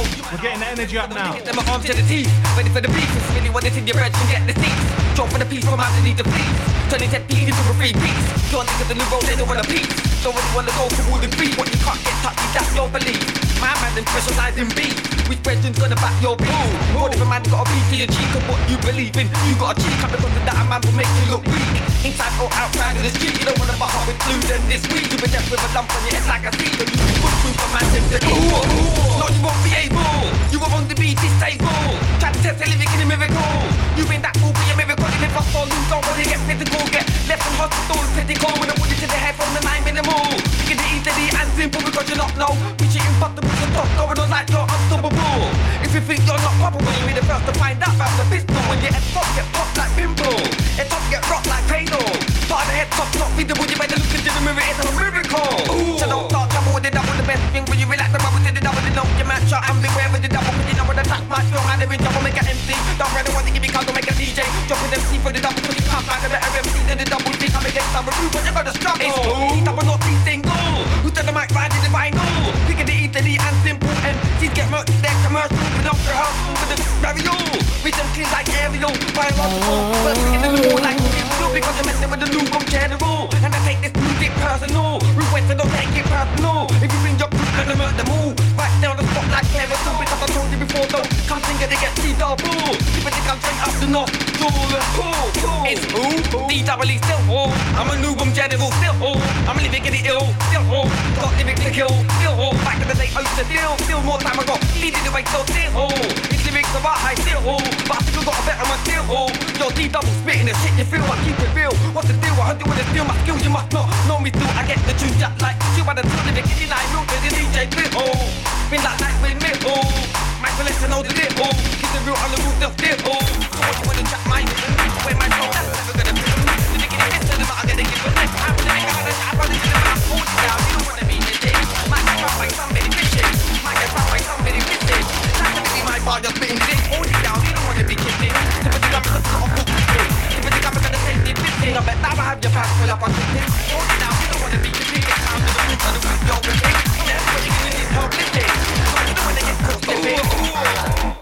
We're getting the energy up now. Get them arms to the teeth, ready for the beef. It's really wanna see your bread and get the seats. Drop for the piece from out need the please. Turn it peas into a free piece. Your niggas in the road, they don't wanna peace. Don't really wanna go for all the free. What you can't get touched, that's your belief. My man and specialize in beef. Which question's gonna back your? What if a man got a beef for your cheek of what you believe in? You got a cheek up because of that a man will make you look weak. Inside or outside of the street, you don't wanna butt up with blues and this week. You be deaf with a lump on your head like a seed, and you be good through man to cool. No, you won't be able. You were on the beat, stable. Try to test a living in a miracle. You been that fool for your miracle. You live off all you don't want to get physical. Get left from hospital, critical. With a bullet to the head from the nine minimal. You get the easy and simple because you not know. Bitch, you impossible to talk. Going on like you're unstoppable. If you think you're not probable, you'll be the first to find out about the pistol. When your head top get popped like pimple. Head top get rocked like cradle. Part of the head top not feasible. You better look into the mirror. It's a miracle. So don't start trouble with the double. The best thing when you relax the bubble to the double. You know your man shot and beware with the double. Cause you know when the touch my. I live in trouble. Make an MC. Don't really want to give me cause make a DJ. Dropping MC for the double. Cause you can't find a better MC than the double. Think I'm against some rude, but you're gonna struggle. It's cool. Double not be single. Who said the mic riding the vinyl? Picking the E and simple MCs get merch. They're commercial. With up the house with the raviol. With them clean like aerial. Biological. But in the mood like real. Because I'm messing with the new from general. And I take this music personal. Request so don't take it personal. If you bring your I'm at the move. Right down the spot like Cleverson. You. Come sing it to get see double. If it come straight up the north. Cool. It's who? D-double-E still. Oh. I'm a new from general still. Oh. I'm living in the ill. Still. Oh. Got lyrics to kill. Still. Oh. Back in the day, I used to deal. Still more time ago. Leading the way so still. Oh. It's lyrics about high still. Oh. But I I got a better one still. Oh. Yo, D-double spitting the shit you feel. I keep it real. What's the deal? I do with the steal my skills. You must not know me through. I get the truth just like you. By the time the beginning, I know the DJ Bill. Oh. Been like night with me. Oh. Michael, let's know the deal. Oh. Keep the real on the roof. They'll. Oh. What you wanna chat my Where my soul, that's never gonna be. The beginning is the I'm gonna give a life. I'm gonna make a hundred. I'm gonna give a life. Hold it down. You don't wanna be the day. Might get found by somebody fishing. Might get found by somebody fishing. Not gonna be my bar just spitting this. Hold it down. You don't wanna be I'm gonna put a book in. Typically, I'm gonna take it fishing. I bet I have your pants full up on shit. Hold it down. You don't wanna be. I'm to the roof of the roof. You're me. That's what you're gonna need. So you don't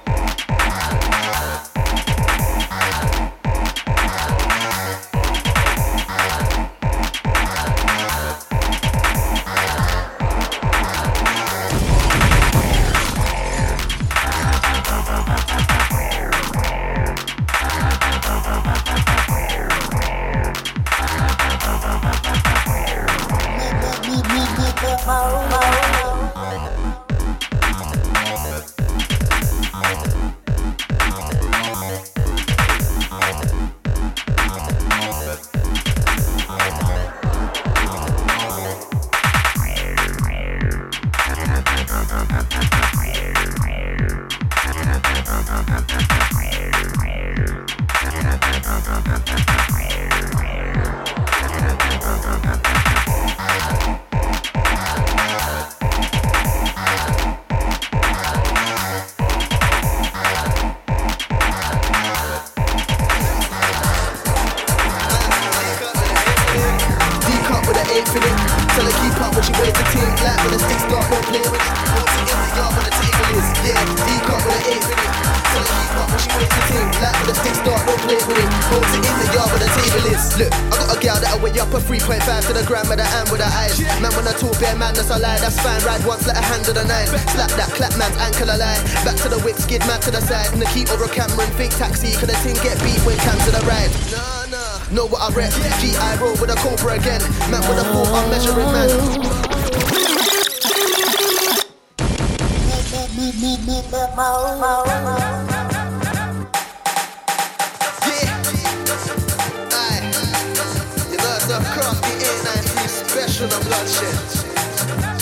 A93 special of bloodshed.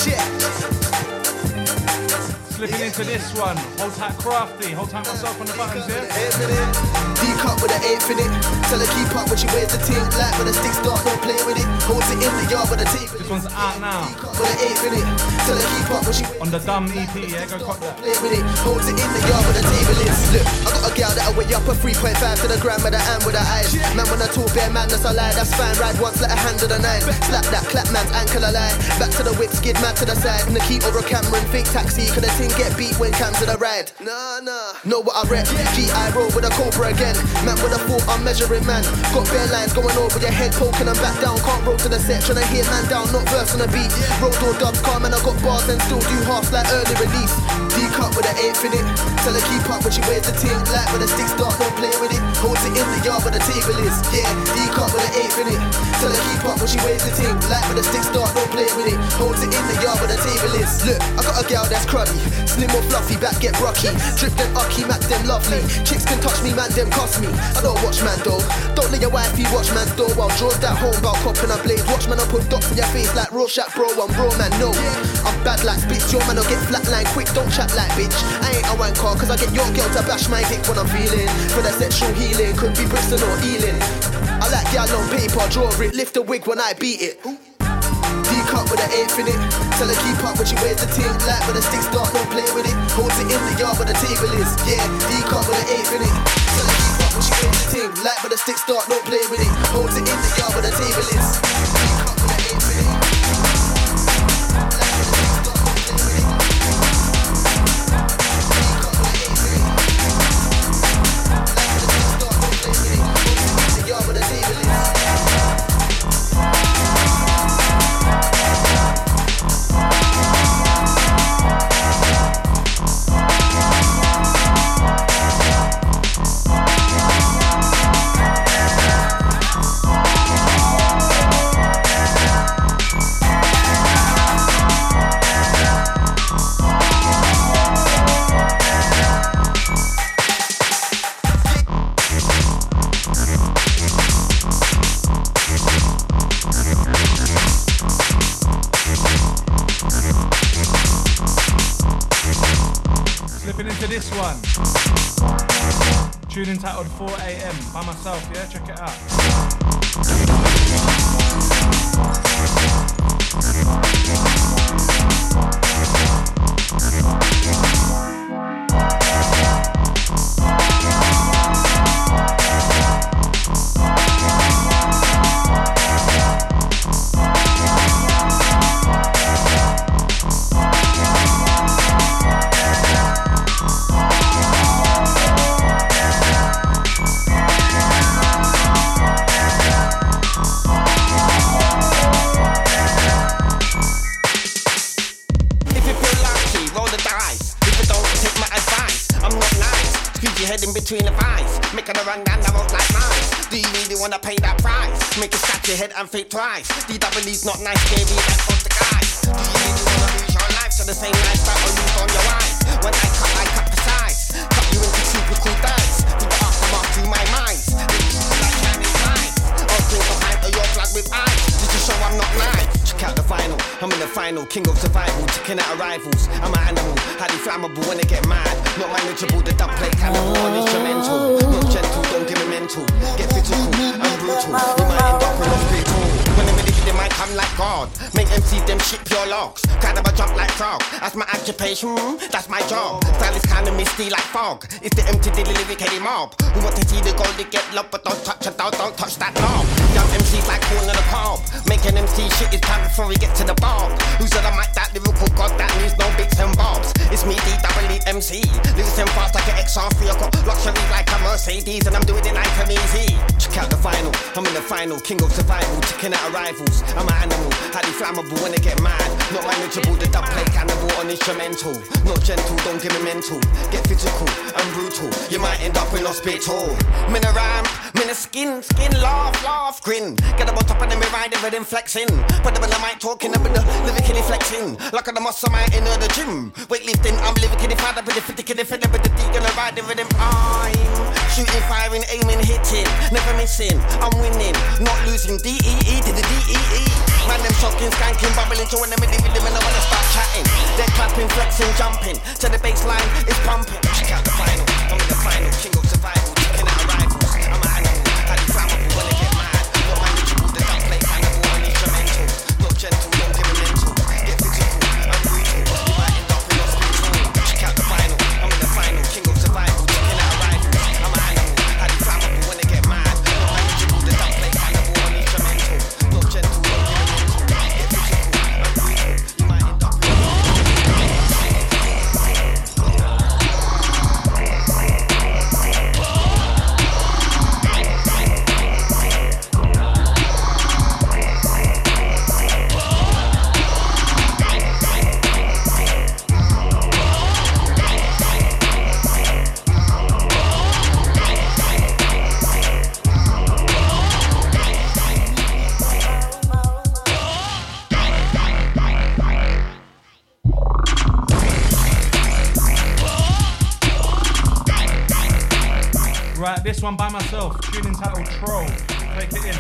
Yeah. Slipping into this one. Hold tight, crafty. Hold tight myself on the buttons, yeah? D-cup with an infinite. Tell her keep up when she wears the team black when the sticks start, don't play with it. Holds it in the yard with the tape. This one's out now. With an infinite. Tell her keep up when she On the dumb EP, yeah? Go cop that. play with it. Holds it in the yard with the table is. Look, I a gal that I weigh up a 3.5 to the gram with her hand with her eyes. Man, when I talk bare that's a lie. That's fine. Ride once, let her handle the nine. Slap that, clap man's ankle a lie. Back to the whip, skid man to the side. The keep over a camera and fake taxi. Cause the team get beat when cams in a ride. Nah, nah. Know what I rep? G.I. roll with a cobra again. Man with a thought, I'm measuring man. Got bare lines going over your head, poking and back down. Can't roll to the set, trying to hear man down, not verse on the beat. Roll door dubs, calm and I got bars and still do half like early release. Cut with an eighth in it. Tell her keep up when she wears the team. Like when the stick start, don't play with it. Holds it in the yard where the table is. Yeah, D cut with an eighth in it. Tell her keep up when she wears the team. Like when the stick start, don't play with it. Holds it in the yard where the table is. Look, I got a gal that's cruddy. Slim or fluffy, back get rocky. Drip them ucky, mac them lovely. Chicks can touch me, man, them cost me. I don't watch man though. Don't let your wifey watch man though. While draws that home, bout cop and I blaze. Watch man, I put dots in your face like Rorschach, bro. I'm bro, man, no. I'm bad like spits. Your man, I'll get flatline quick. Don't chat like bitch. I ain't a wanker, cause I get your girl to bash my dick when I'm feeling. For the sexual healing, could be Bristol or Ealing. I like gal on paper, draw it, lift the wig when I beat it. D cut with an eighth in it. Tell her keep up when she wears the ting. Like when the stick start, don't play with it. Holds it in the yard where the table is. Yeah, D cut with an eighth in it. Tell her keep up when she wears the ting. Like when the stick start, don't play with it. Holds it in the yard where the table is. Tune entitled 4 a.m. by myself, yeah? Check it out. Head and think twice. DW's not nice, baby, that's final. King of survival. Checking out arrivals. I'm an animal. Highly flammable when they get mad. Not manageable. The dub play cannibal on instrumental. Not gentle. Don't give me mental. Get physical. I'm brutal. You might end up in hospital. When I'm they might come like God. Make MC them shit pure locks. Kind of a jump like frog. That's my occupation. Hmm? That's my job. Style is kind of misty like fog. It's the empty daily lyric mob. Who want to see the gold they get love, but don't touch it, don't, don't touch that knob. MCs like in the pub. Making MC shit is time before we get to the bar. Who's on the mic that lyrical god that needs no bits and bobs? It's me, D-double-E MC. Listen fast like an XR3. I got luxury like a Mercedes, and I'm doing it nice and easy. Check out the final. I'm in the final. King of survival. Checking out arrivals. I'm an animal. Highly flammable when they get mad. Not manageable. The dub play cannibal on instrumental. Not gentle. Don't give me mental. Get physical. I'm brutal. You might end up in hospital. I'm in a ramp. I'm in a skin. Skin. Laugh. Laugh. Grin. Get them on top of them. Me riding with them flexing. Put them in the mic talking. In the lyrically flexing. Like the muscle man in the gym. Weightlifting. I'm lyrically fired up with the 50 kid. Feeling with the D. Gonna ride with them. I'm shooting, firing, aiming, hitting. Never missing. I'm winning. Not losing. D E E to the D E E. Man, them shocking, skanking, bubbling when them in the rhythm and I wanna start chatting. They're clapping, flexing, jumping. To the baseline, it's pumping. Check out the final. I'm in the final. King of survival. This one by myself. Tune entitled Troll. Take it in.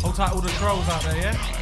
Hold tight all the trolls out there, yeah?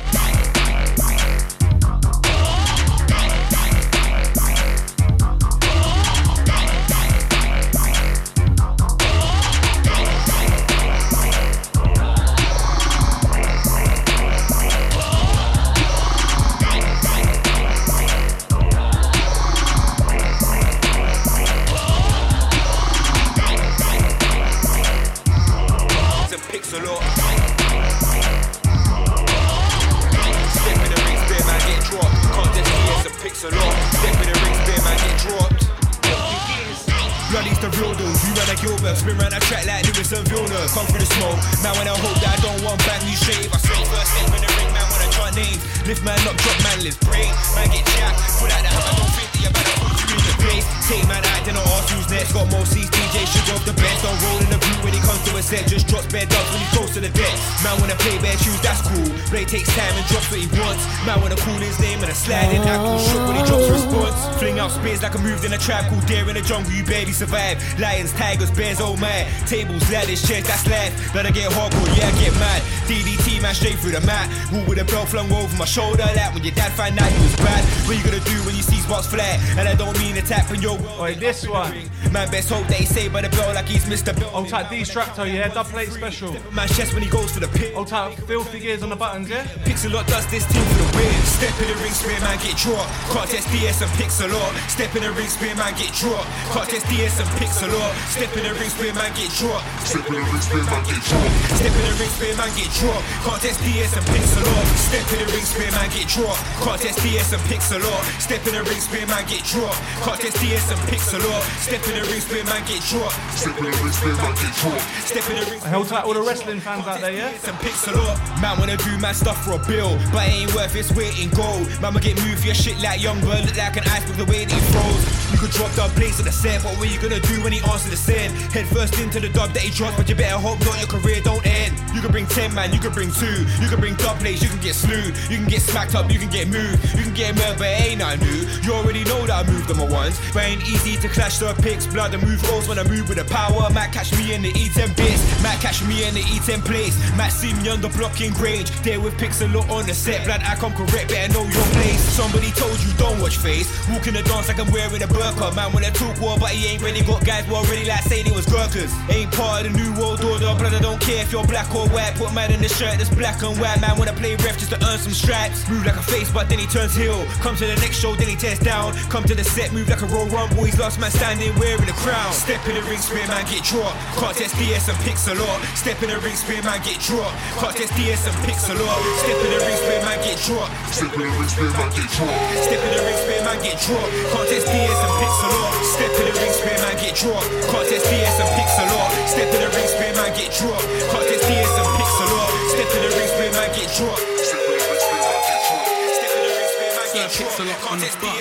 That's takes time and drops what he wants. Man wanna call his name and a sliding ankle, shook when he drops response. Fling out spears like I moved in a trap cool there in the jungle, you barely survive. Lions, tigers, bears, oh man. Tables, ladders, chairs, that's life. I get hardcore, yeah, I get mad. DDT man straight through the mat. Wall with a belt flung over my shoulder, like when your dad find out you was bad. What you gonna do when you see spots flat? And I don't mean attack when you're Wait, this one. Man, best hope they say by the belt like he's Mr. Belt. Hold tight Destructo, oh yeah? Dub plate special. Man, chest when he goes for the pit. Hold tight filthy gears on the buttons, yeah? Pixalot does this team for the win. Step in the ring, spear man get dropped. Contest DS and Pixalot. Step in the ring, spear man get dropped. Contest DS and Pixalot. Step in the ring, spear man get dropped. Step in the ring, spear man get dropped. Step in the ring, spear man get dropped. Contest DS and Pixalot. Step in the ring, spear man get dropped. Contest DS and Pixalot. Step in the ring, spear man get dropped. Contest DS and Pixalot. Step in the ring, spear man get dropped. Step in the ring, spear man get dropped. Step in the ring. Hold tight all the wrestling fans out there, yeah? Some pixel up. Man wanna do mad stuff for a bill, but it ain't worth its weight in gold. Will get moved for your shit like young bird, look like an iceberg the way that he throws. You could drop the place of the set, but what you gonna do when he answers the send? Head first into the dub that he drops, but you better hope not your career don't end. You can bring 10 man, you can bring two, you can bring dub plates, you can get slewed, you can get smacked up, you can get moved, you can get murdered, but ain't nothing new. You already know that I moved them at once, but ain't easy to clash the picks. Blood and move goes when I move with the power. Might catch me in the E10 bits, might catch me in the E10 place. Might see me on the blocking range. There with pixel on the set. Blood, I come correct, better know your place. Somebody told you don't watch face. Walking the dance like I'm wearing a burqa. Man, when I talk war, but he ain't really got guys who already like saying he was Gurkhas. Ain't part of the new world order. Blood, I don't care if you're black or white. Put man in the shirt that's black and white. Man, wanna play ref just to earn some stripes. Move like a face, but then he turns heel. Come to the next show, then he tears down. Come to the set, move like a Royal Rumble. He's lost man standing wearing the crown. Step in the ring, spear man get dropped. Contest DS and Pixalot. Step in the ring, spear man get dropped. Contest DS and Pixalot. Step in the ring, spear man get dropped. Step in the ring, spear man get dropped. Step in the ring, spear man get dropped. Contest DS and Pixalot. Step in the ring, spear man get dropped. Contest DS and Pixalot. Step in the ring, spear man get dropped. Contest DS and Pixalot. Step in the ring, spear man get dropped. Step in the ring, spear man get dropped. Step in the ring, spear man get dropped. Pixalot on the spot.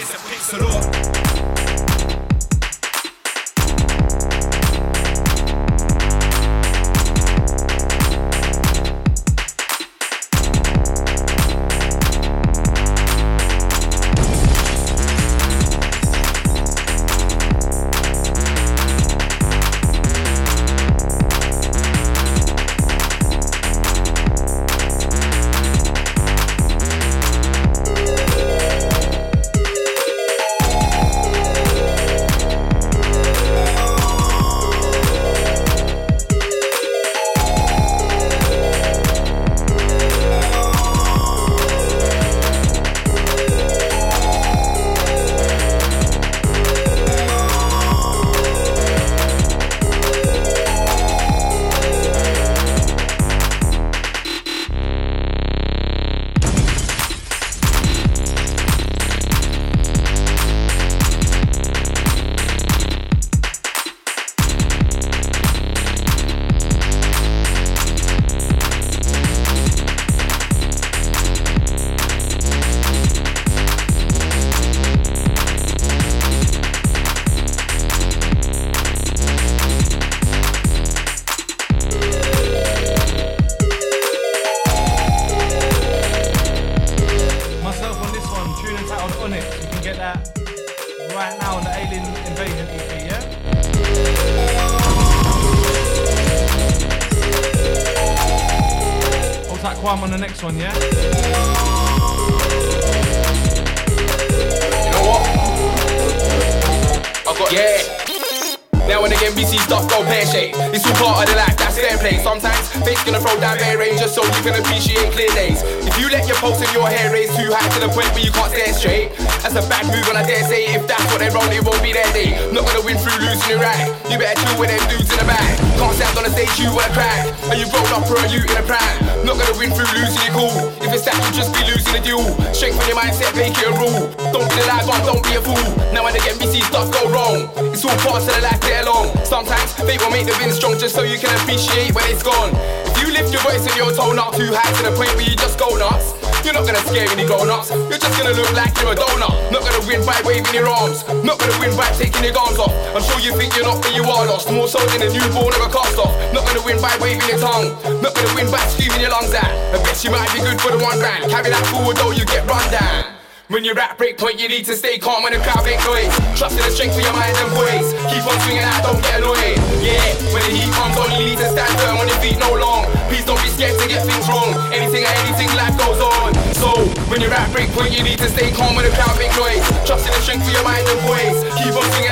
Need to stay calm when the crowd make noise. Trust in the strength of your mind and voice. Keep on swinging out, don't get annoyed. Yeah, when the heat comes on, you need to stand firm on your feet no long. Please don't be scared to get things wrong. Anything or anything, life goes on. So, when you're at break point, you need to stay calm when the crowd make noise. Trust in the strength of your mind and voice. Keep on swinging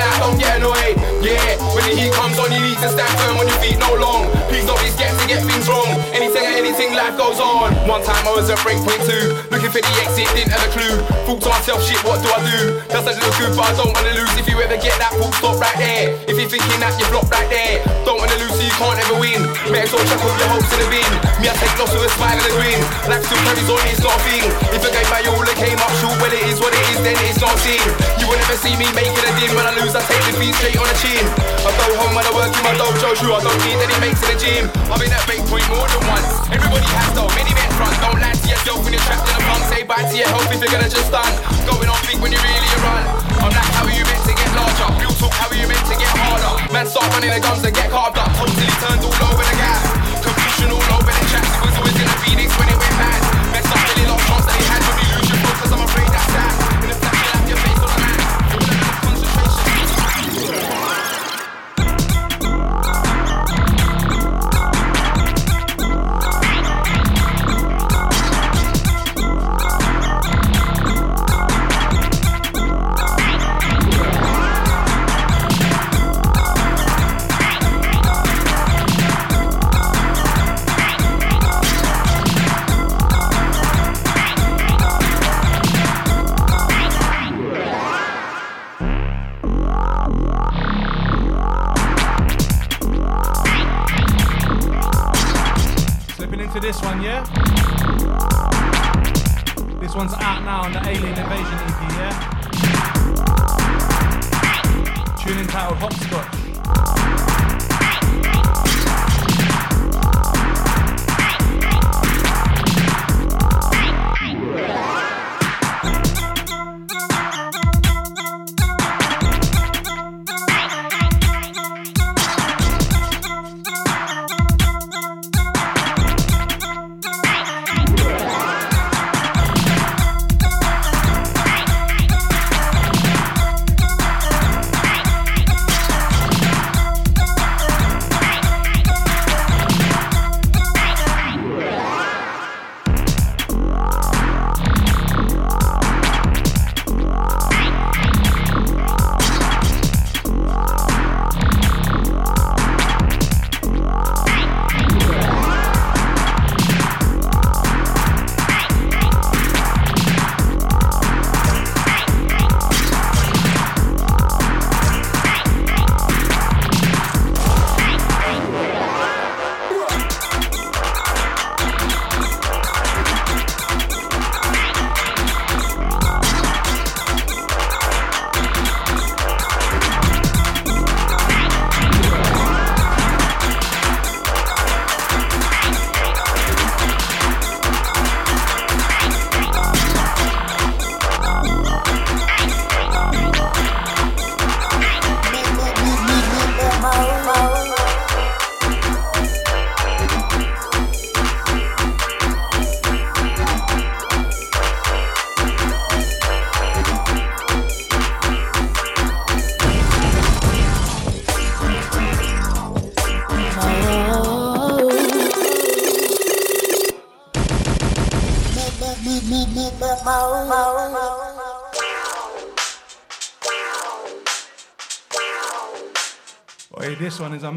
life goes on. One time I was at break point two, looking for the exit, didn't have a clue. Thought to myself, shit, what do I do? Doesn't look good, but I don't wanna lose. If you ever get that full stop right there, if you're thinking that you flop right there, don't wanna lose, can't ever win. As well chuck all your hopes in the bin. Me, I take loss with a smile and a grin. Life still carries on, it's not a thing. If I gave my all, it came up short. Well, it is what it is, then it's not a sin. You will never see me making a din. When I lose, I take the beat straight on the chin. I go home when I work in my dojo, true. I don't need any mates in the gym. I've been at break point more than once. Everybody has though, many men front. Don't lie to yourself when you're trapped in a funk. Say bye to your health if you're gonna just stun. Going on big when you really run. I'm like, how are you meant to get larger? Real talk, how are you meant to get harder? Man, start running the guns and get carved up. Totally turned all over the. Confusion all over the Phoenix when it went bad. Messed up really lost chance that he had your focus. I'm afraid that's that.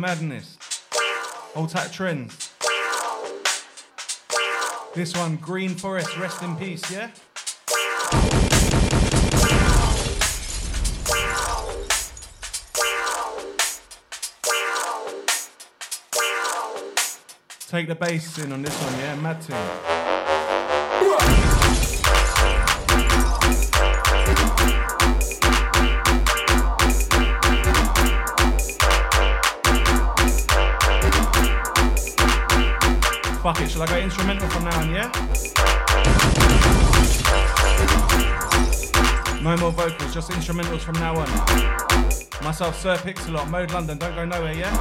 Madness. Hold tight trends. This one, Green Forest, rest in peace, yeah? Take the bass in on this one, yeah? Mad thing. Instrumental from now yeah? No more vocals, just instrumentals from now on. Myself, Sir Pixalot, Mode London, don't go nowhere, yeah?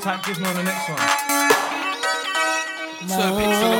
time. me on the next one. So,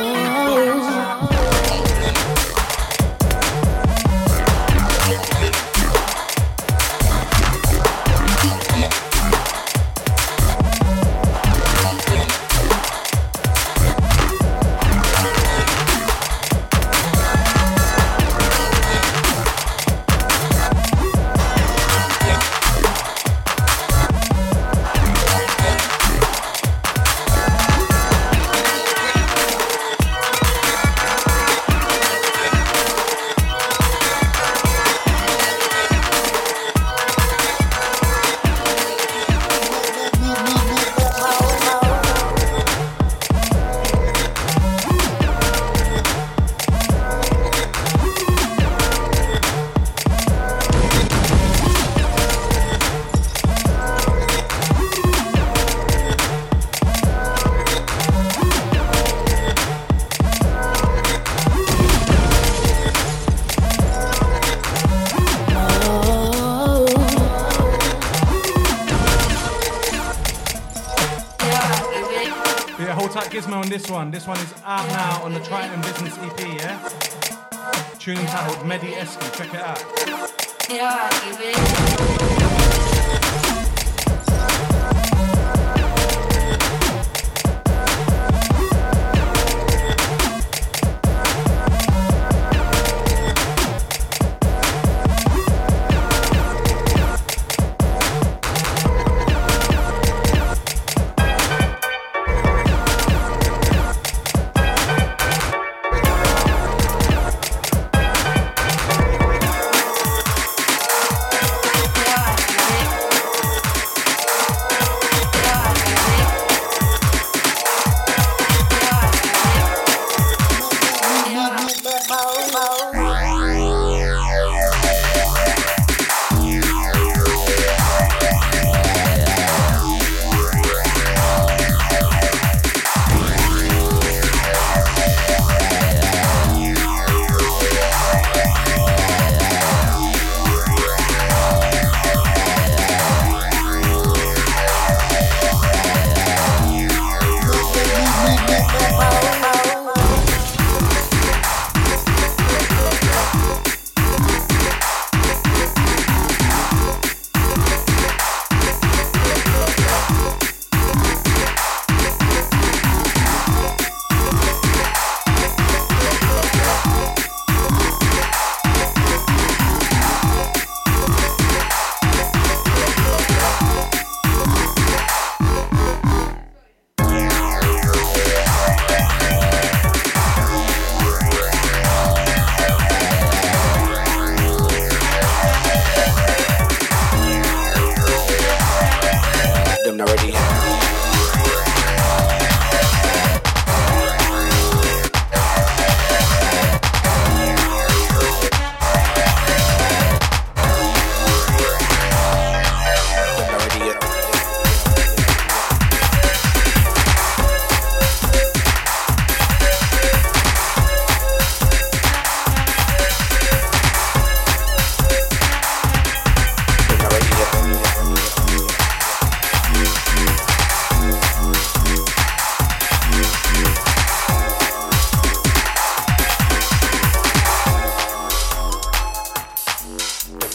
Just can check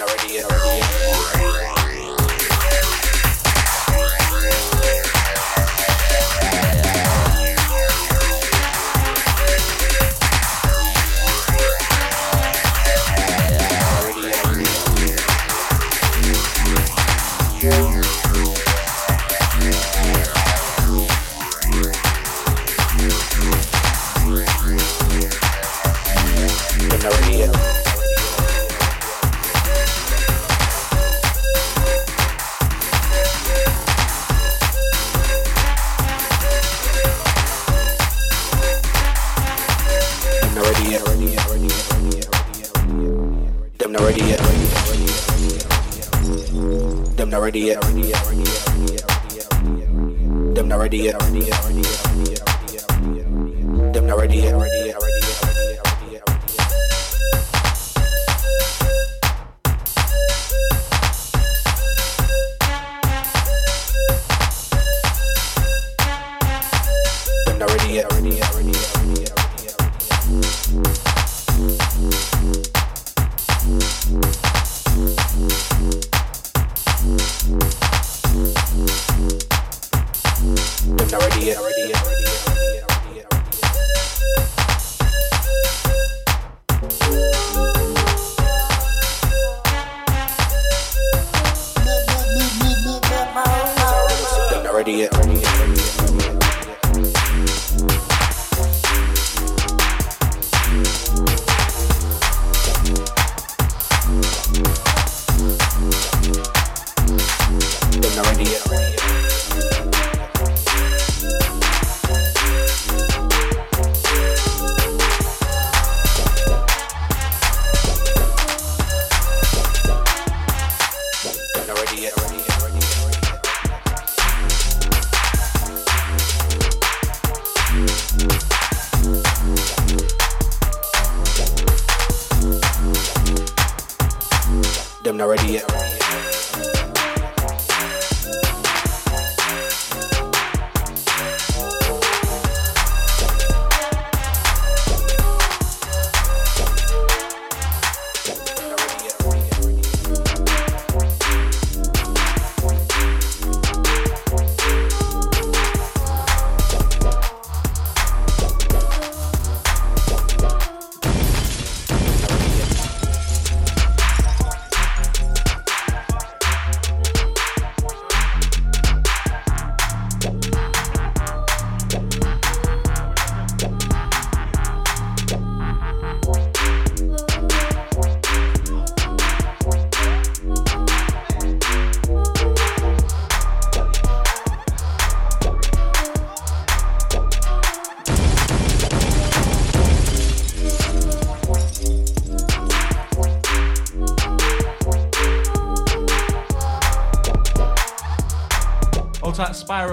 already already in.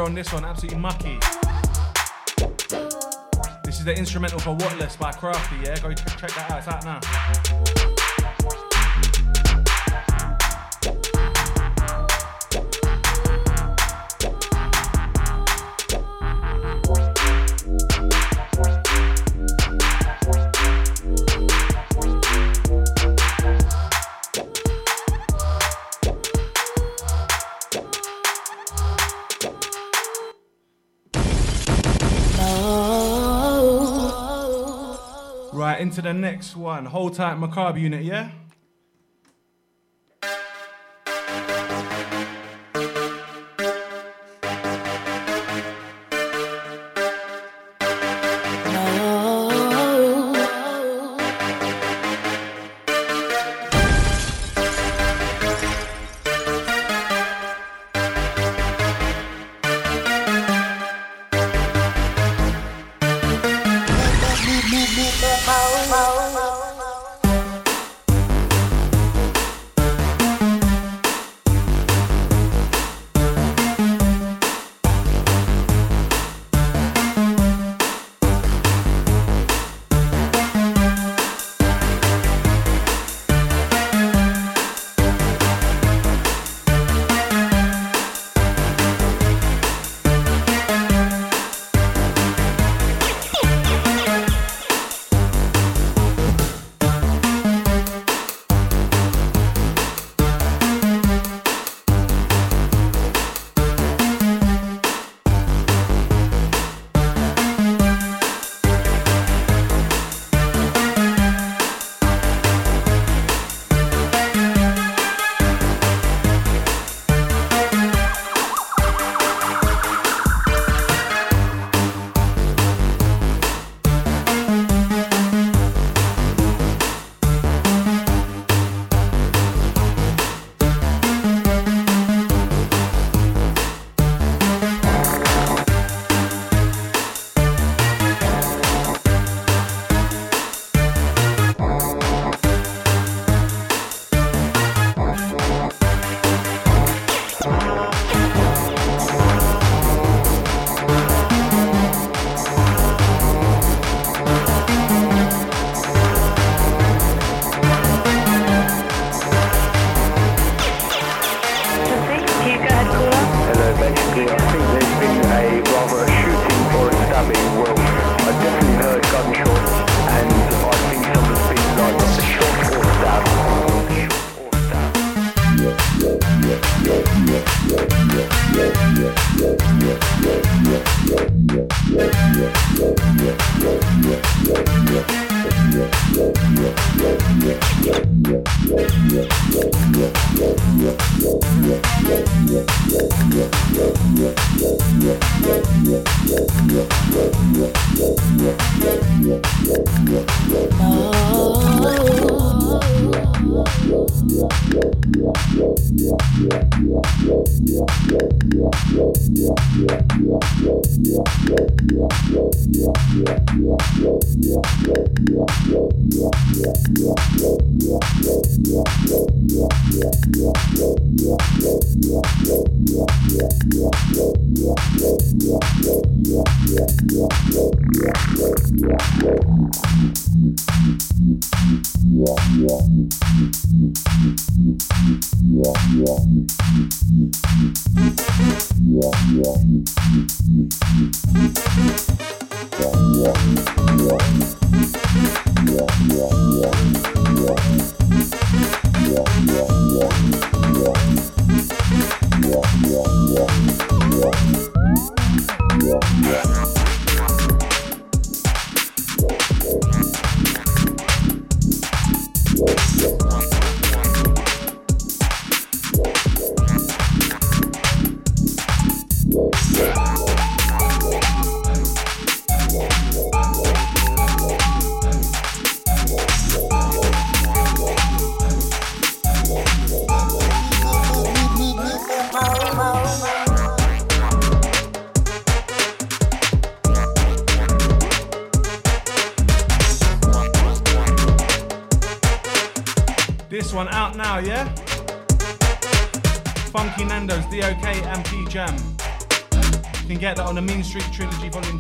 on this one, absolutely mucky. This is the instrumental for Whatless by Crafty, yeah? Go check that out, it's out now. to the next one. Hold tight, macabre unit, yeah?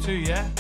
2, yeah?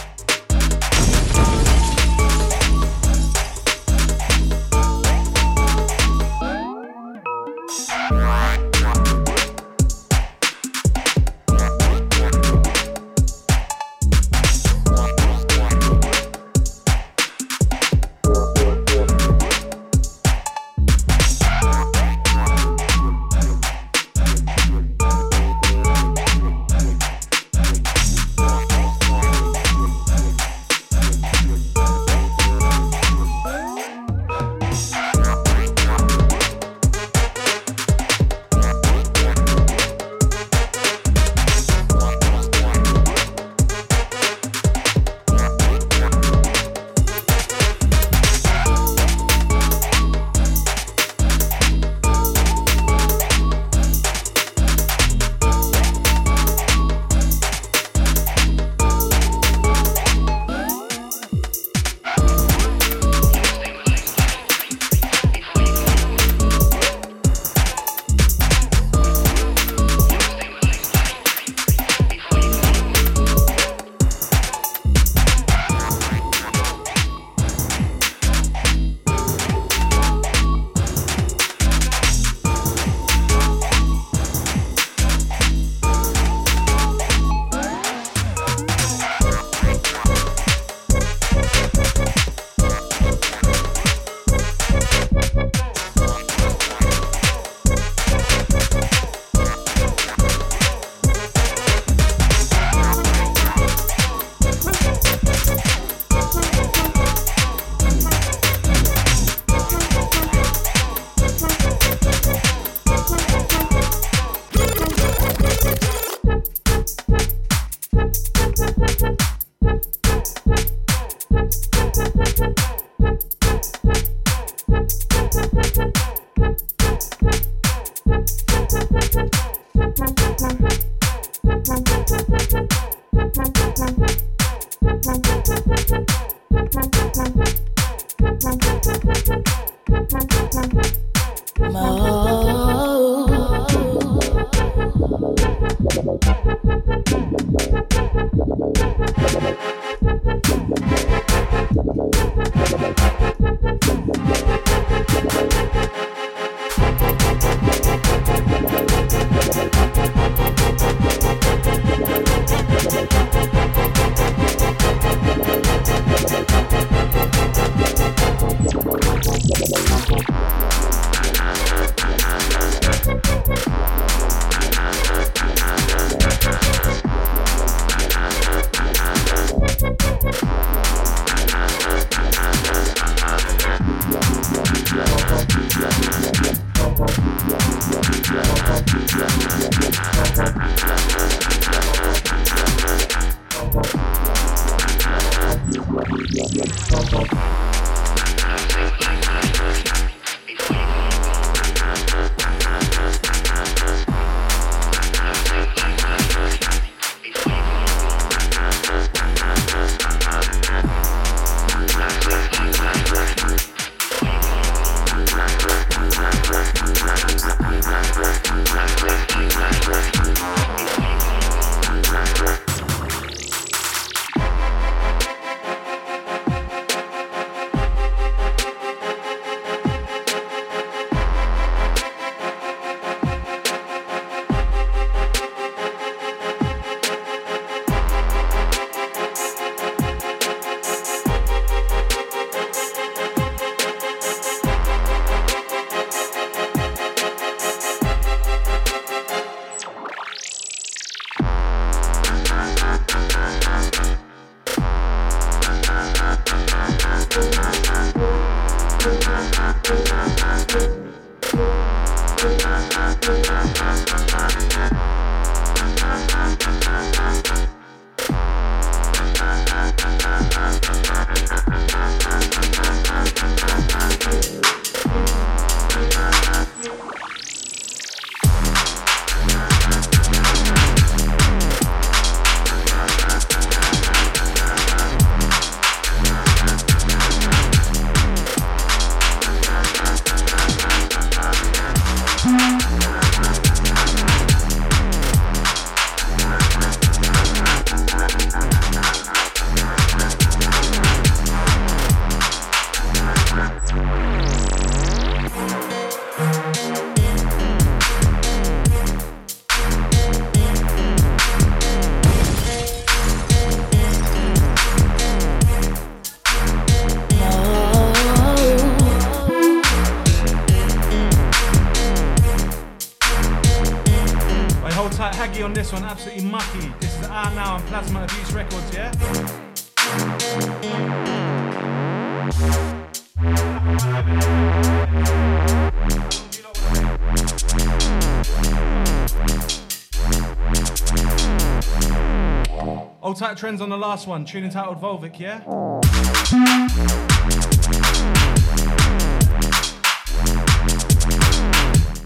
Trends on the last one, tune entitled Volvic, yeah?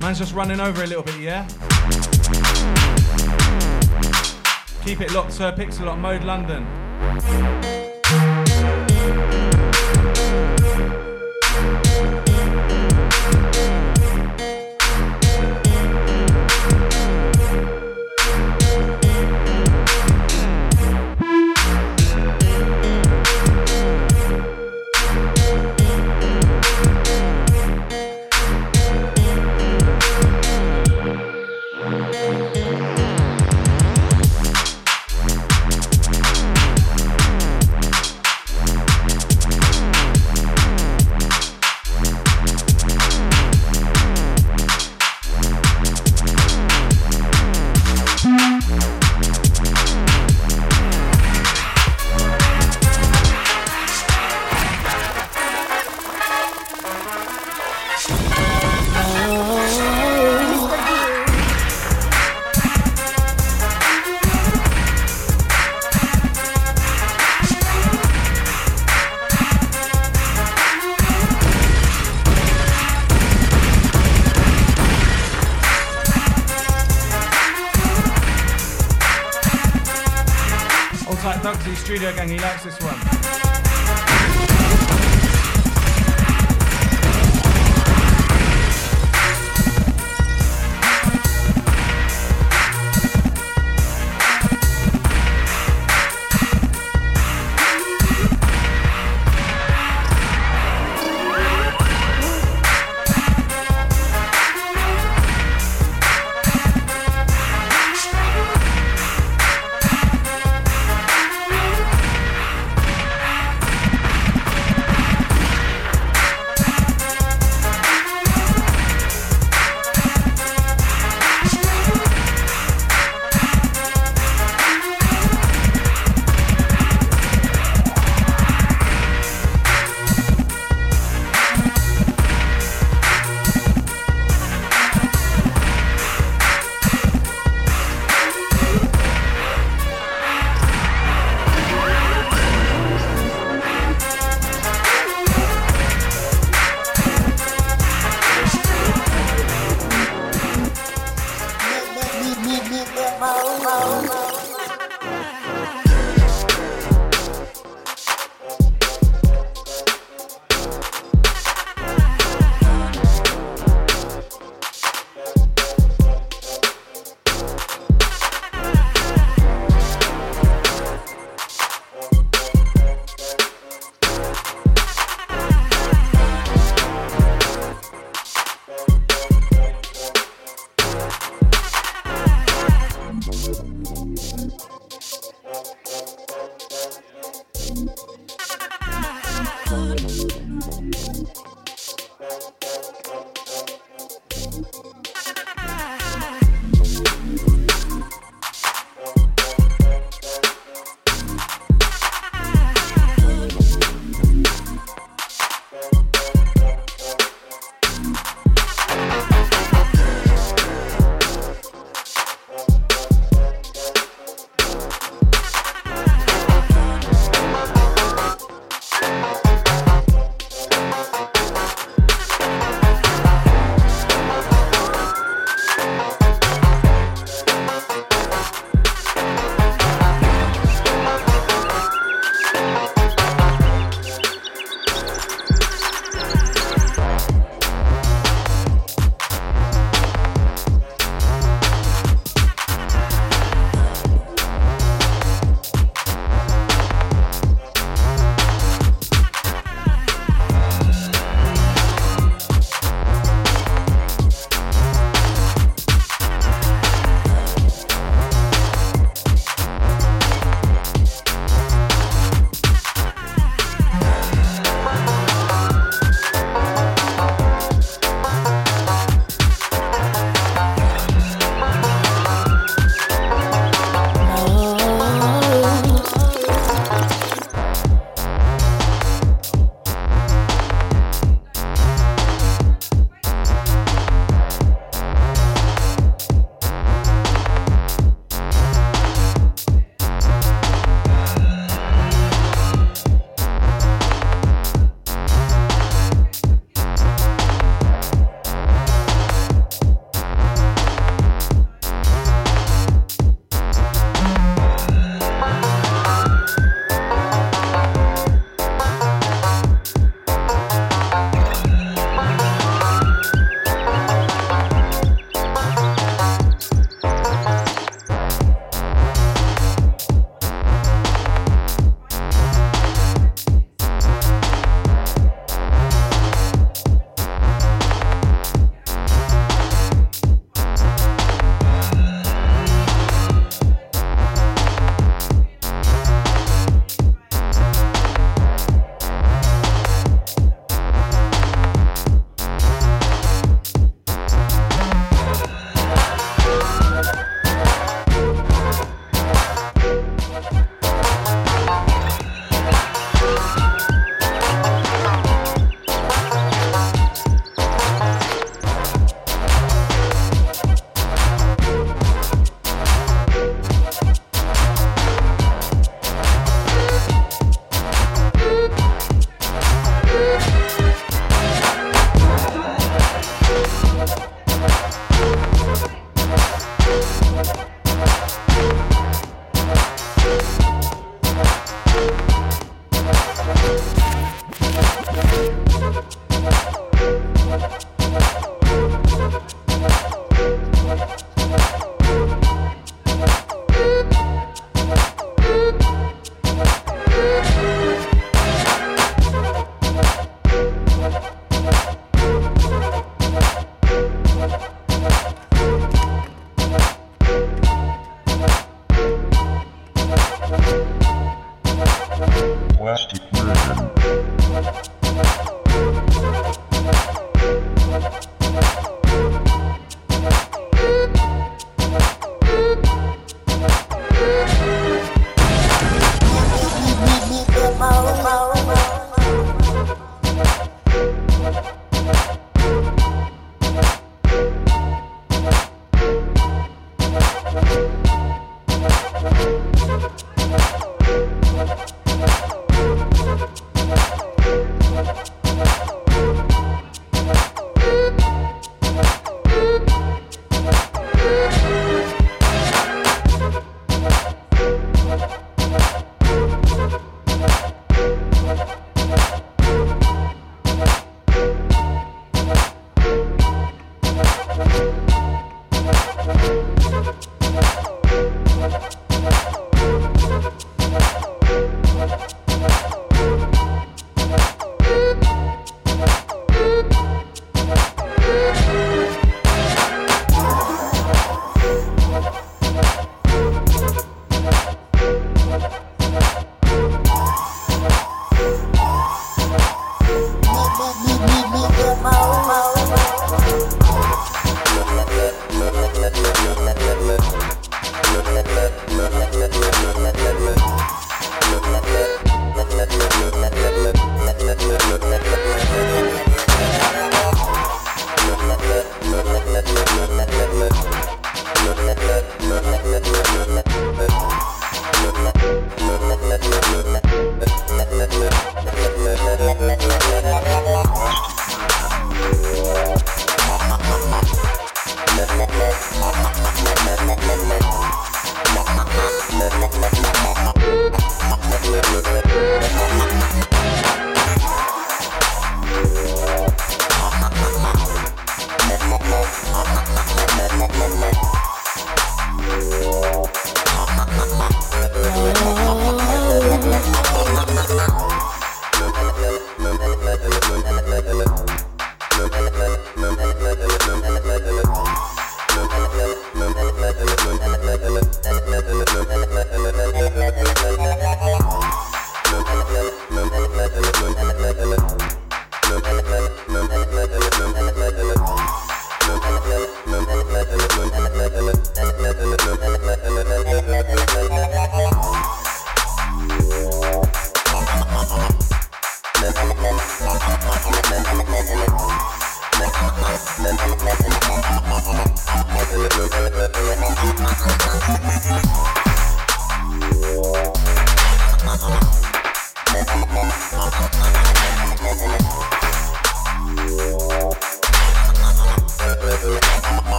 Man's just running over a little bit, yeah? Keep it locked, Sir Pixalot, Mode London.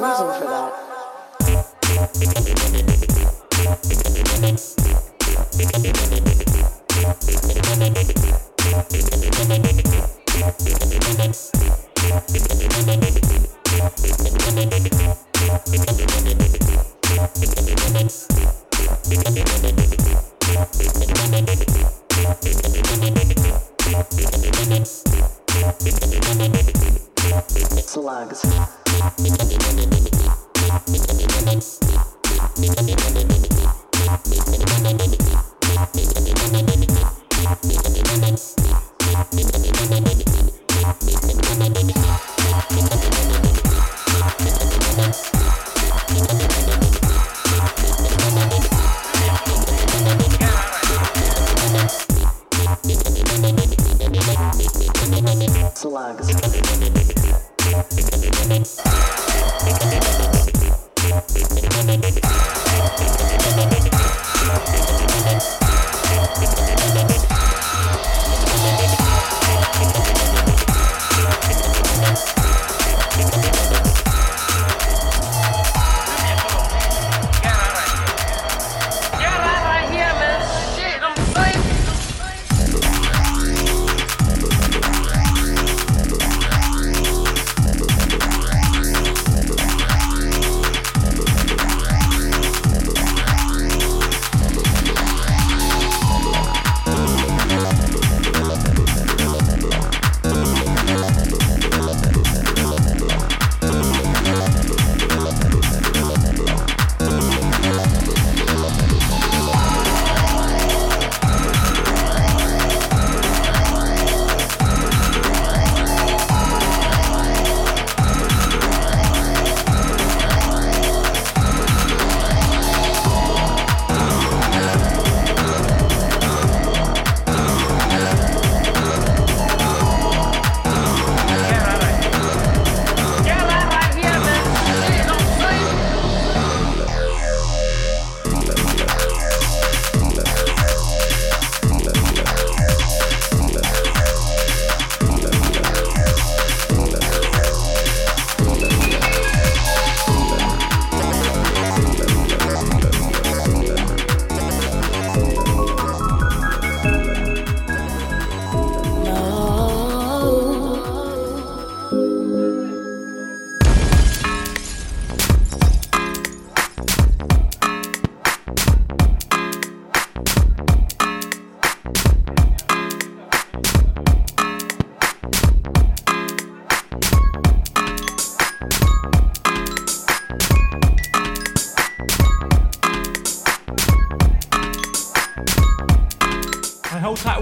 Reason for that.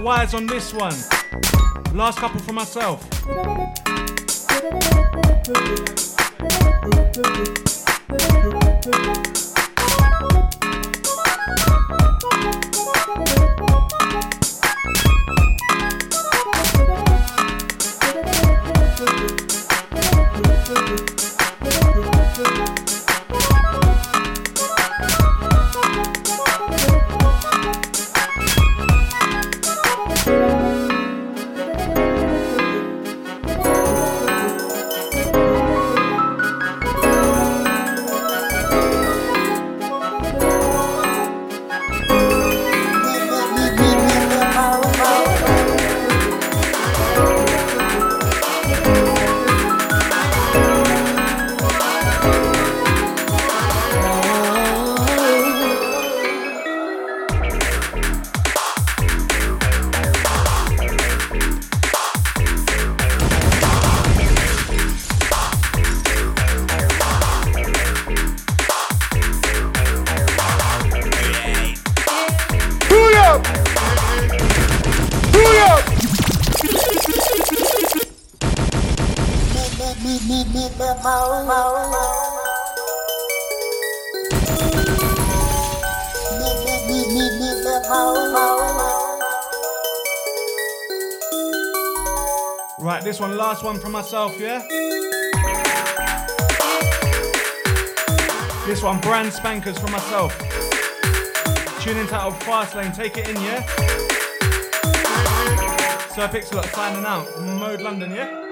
Wires on this one. Last couple for myself. this one, last one for myself, yeah? This one, brand spankers for myself. Tune in Fast Lane, take it in, yeah? Sir Pixalot signing out. Mode London, yeah?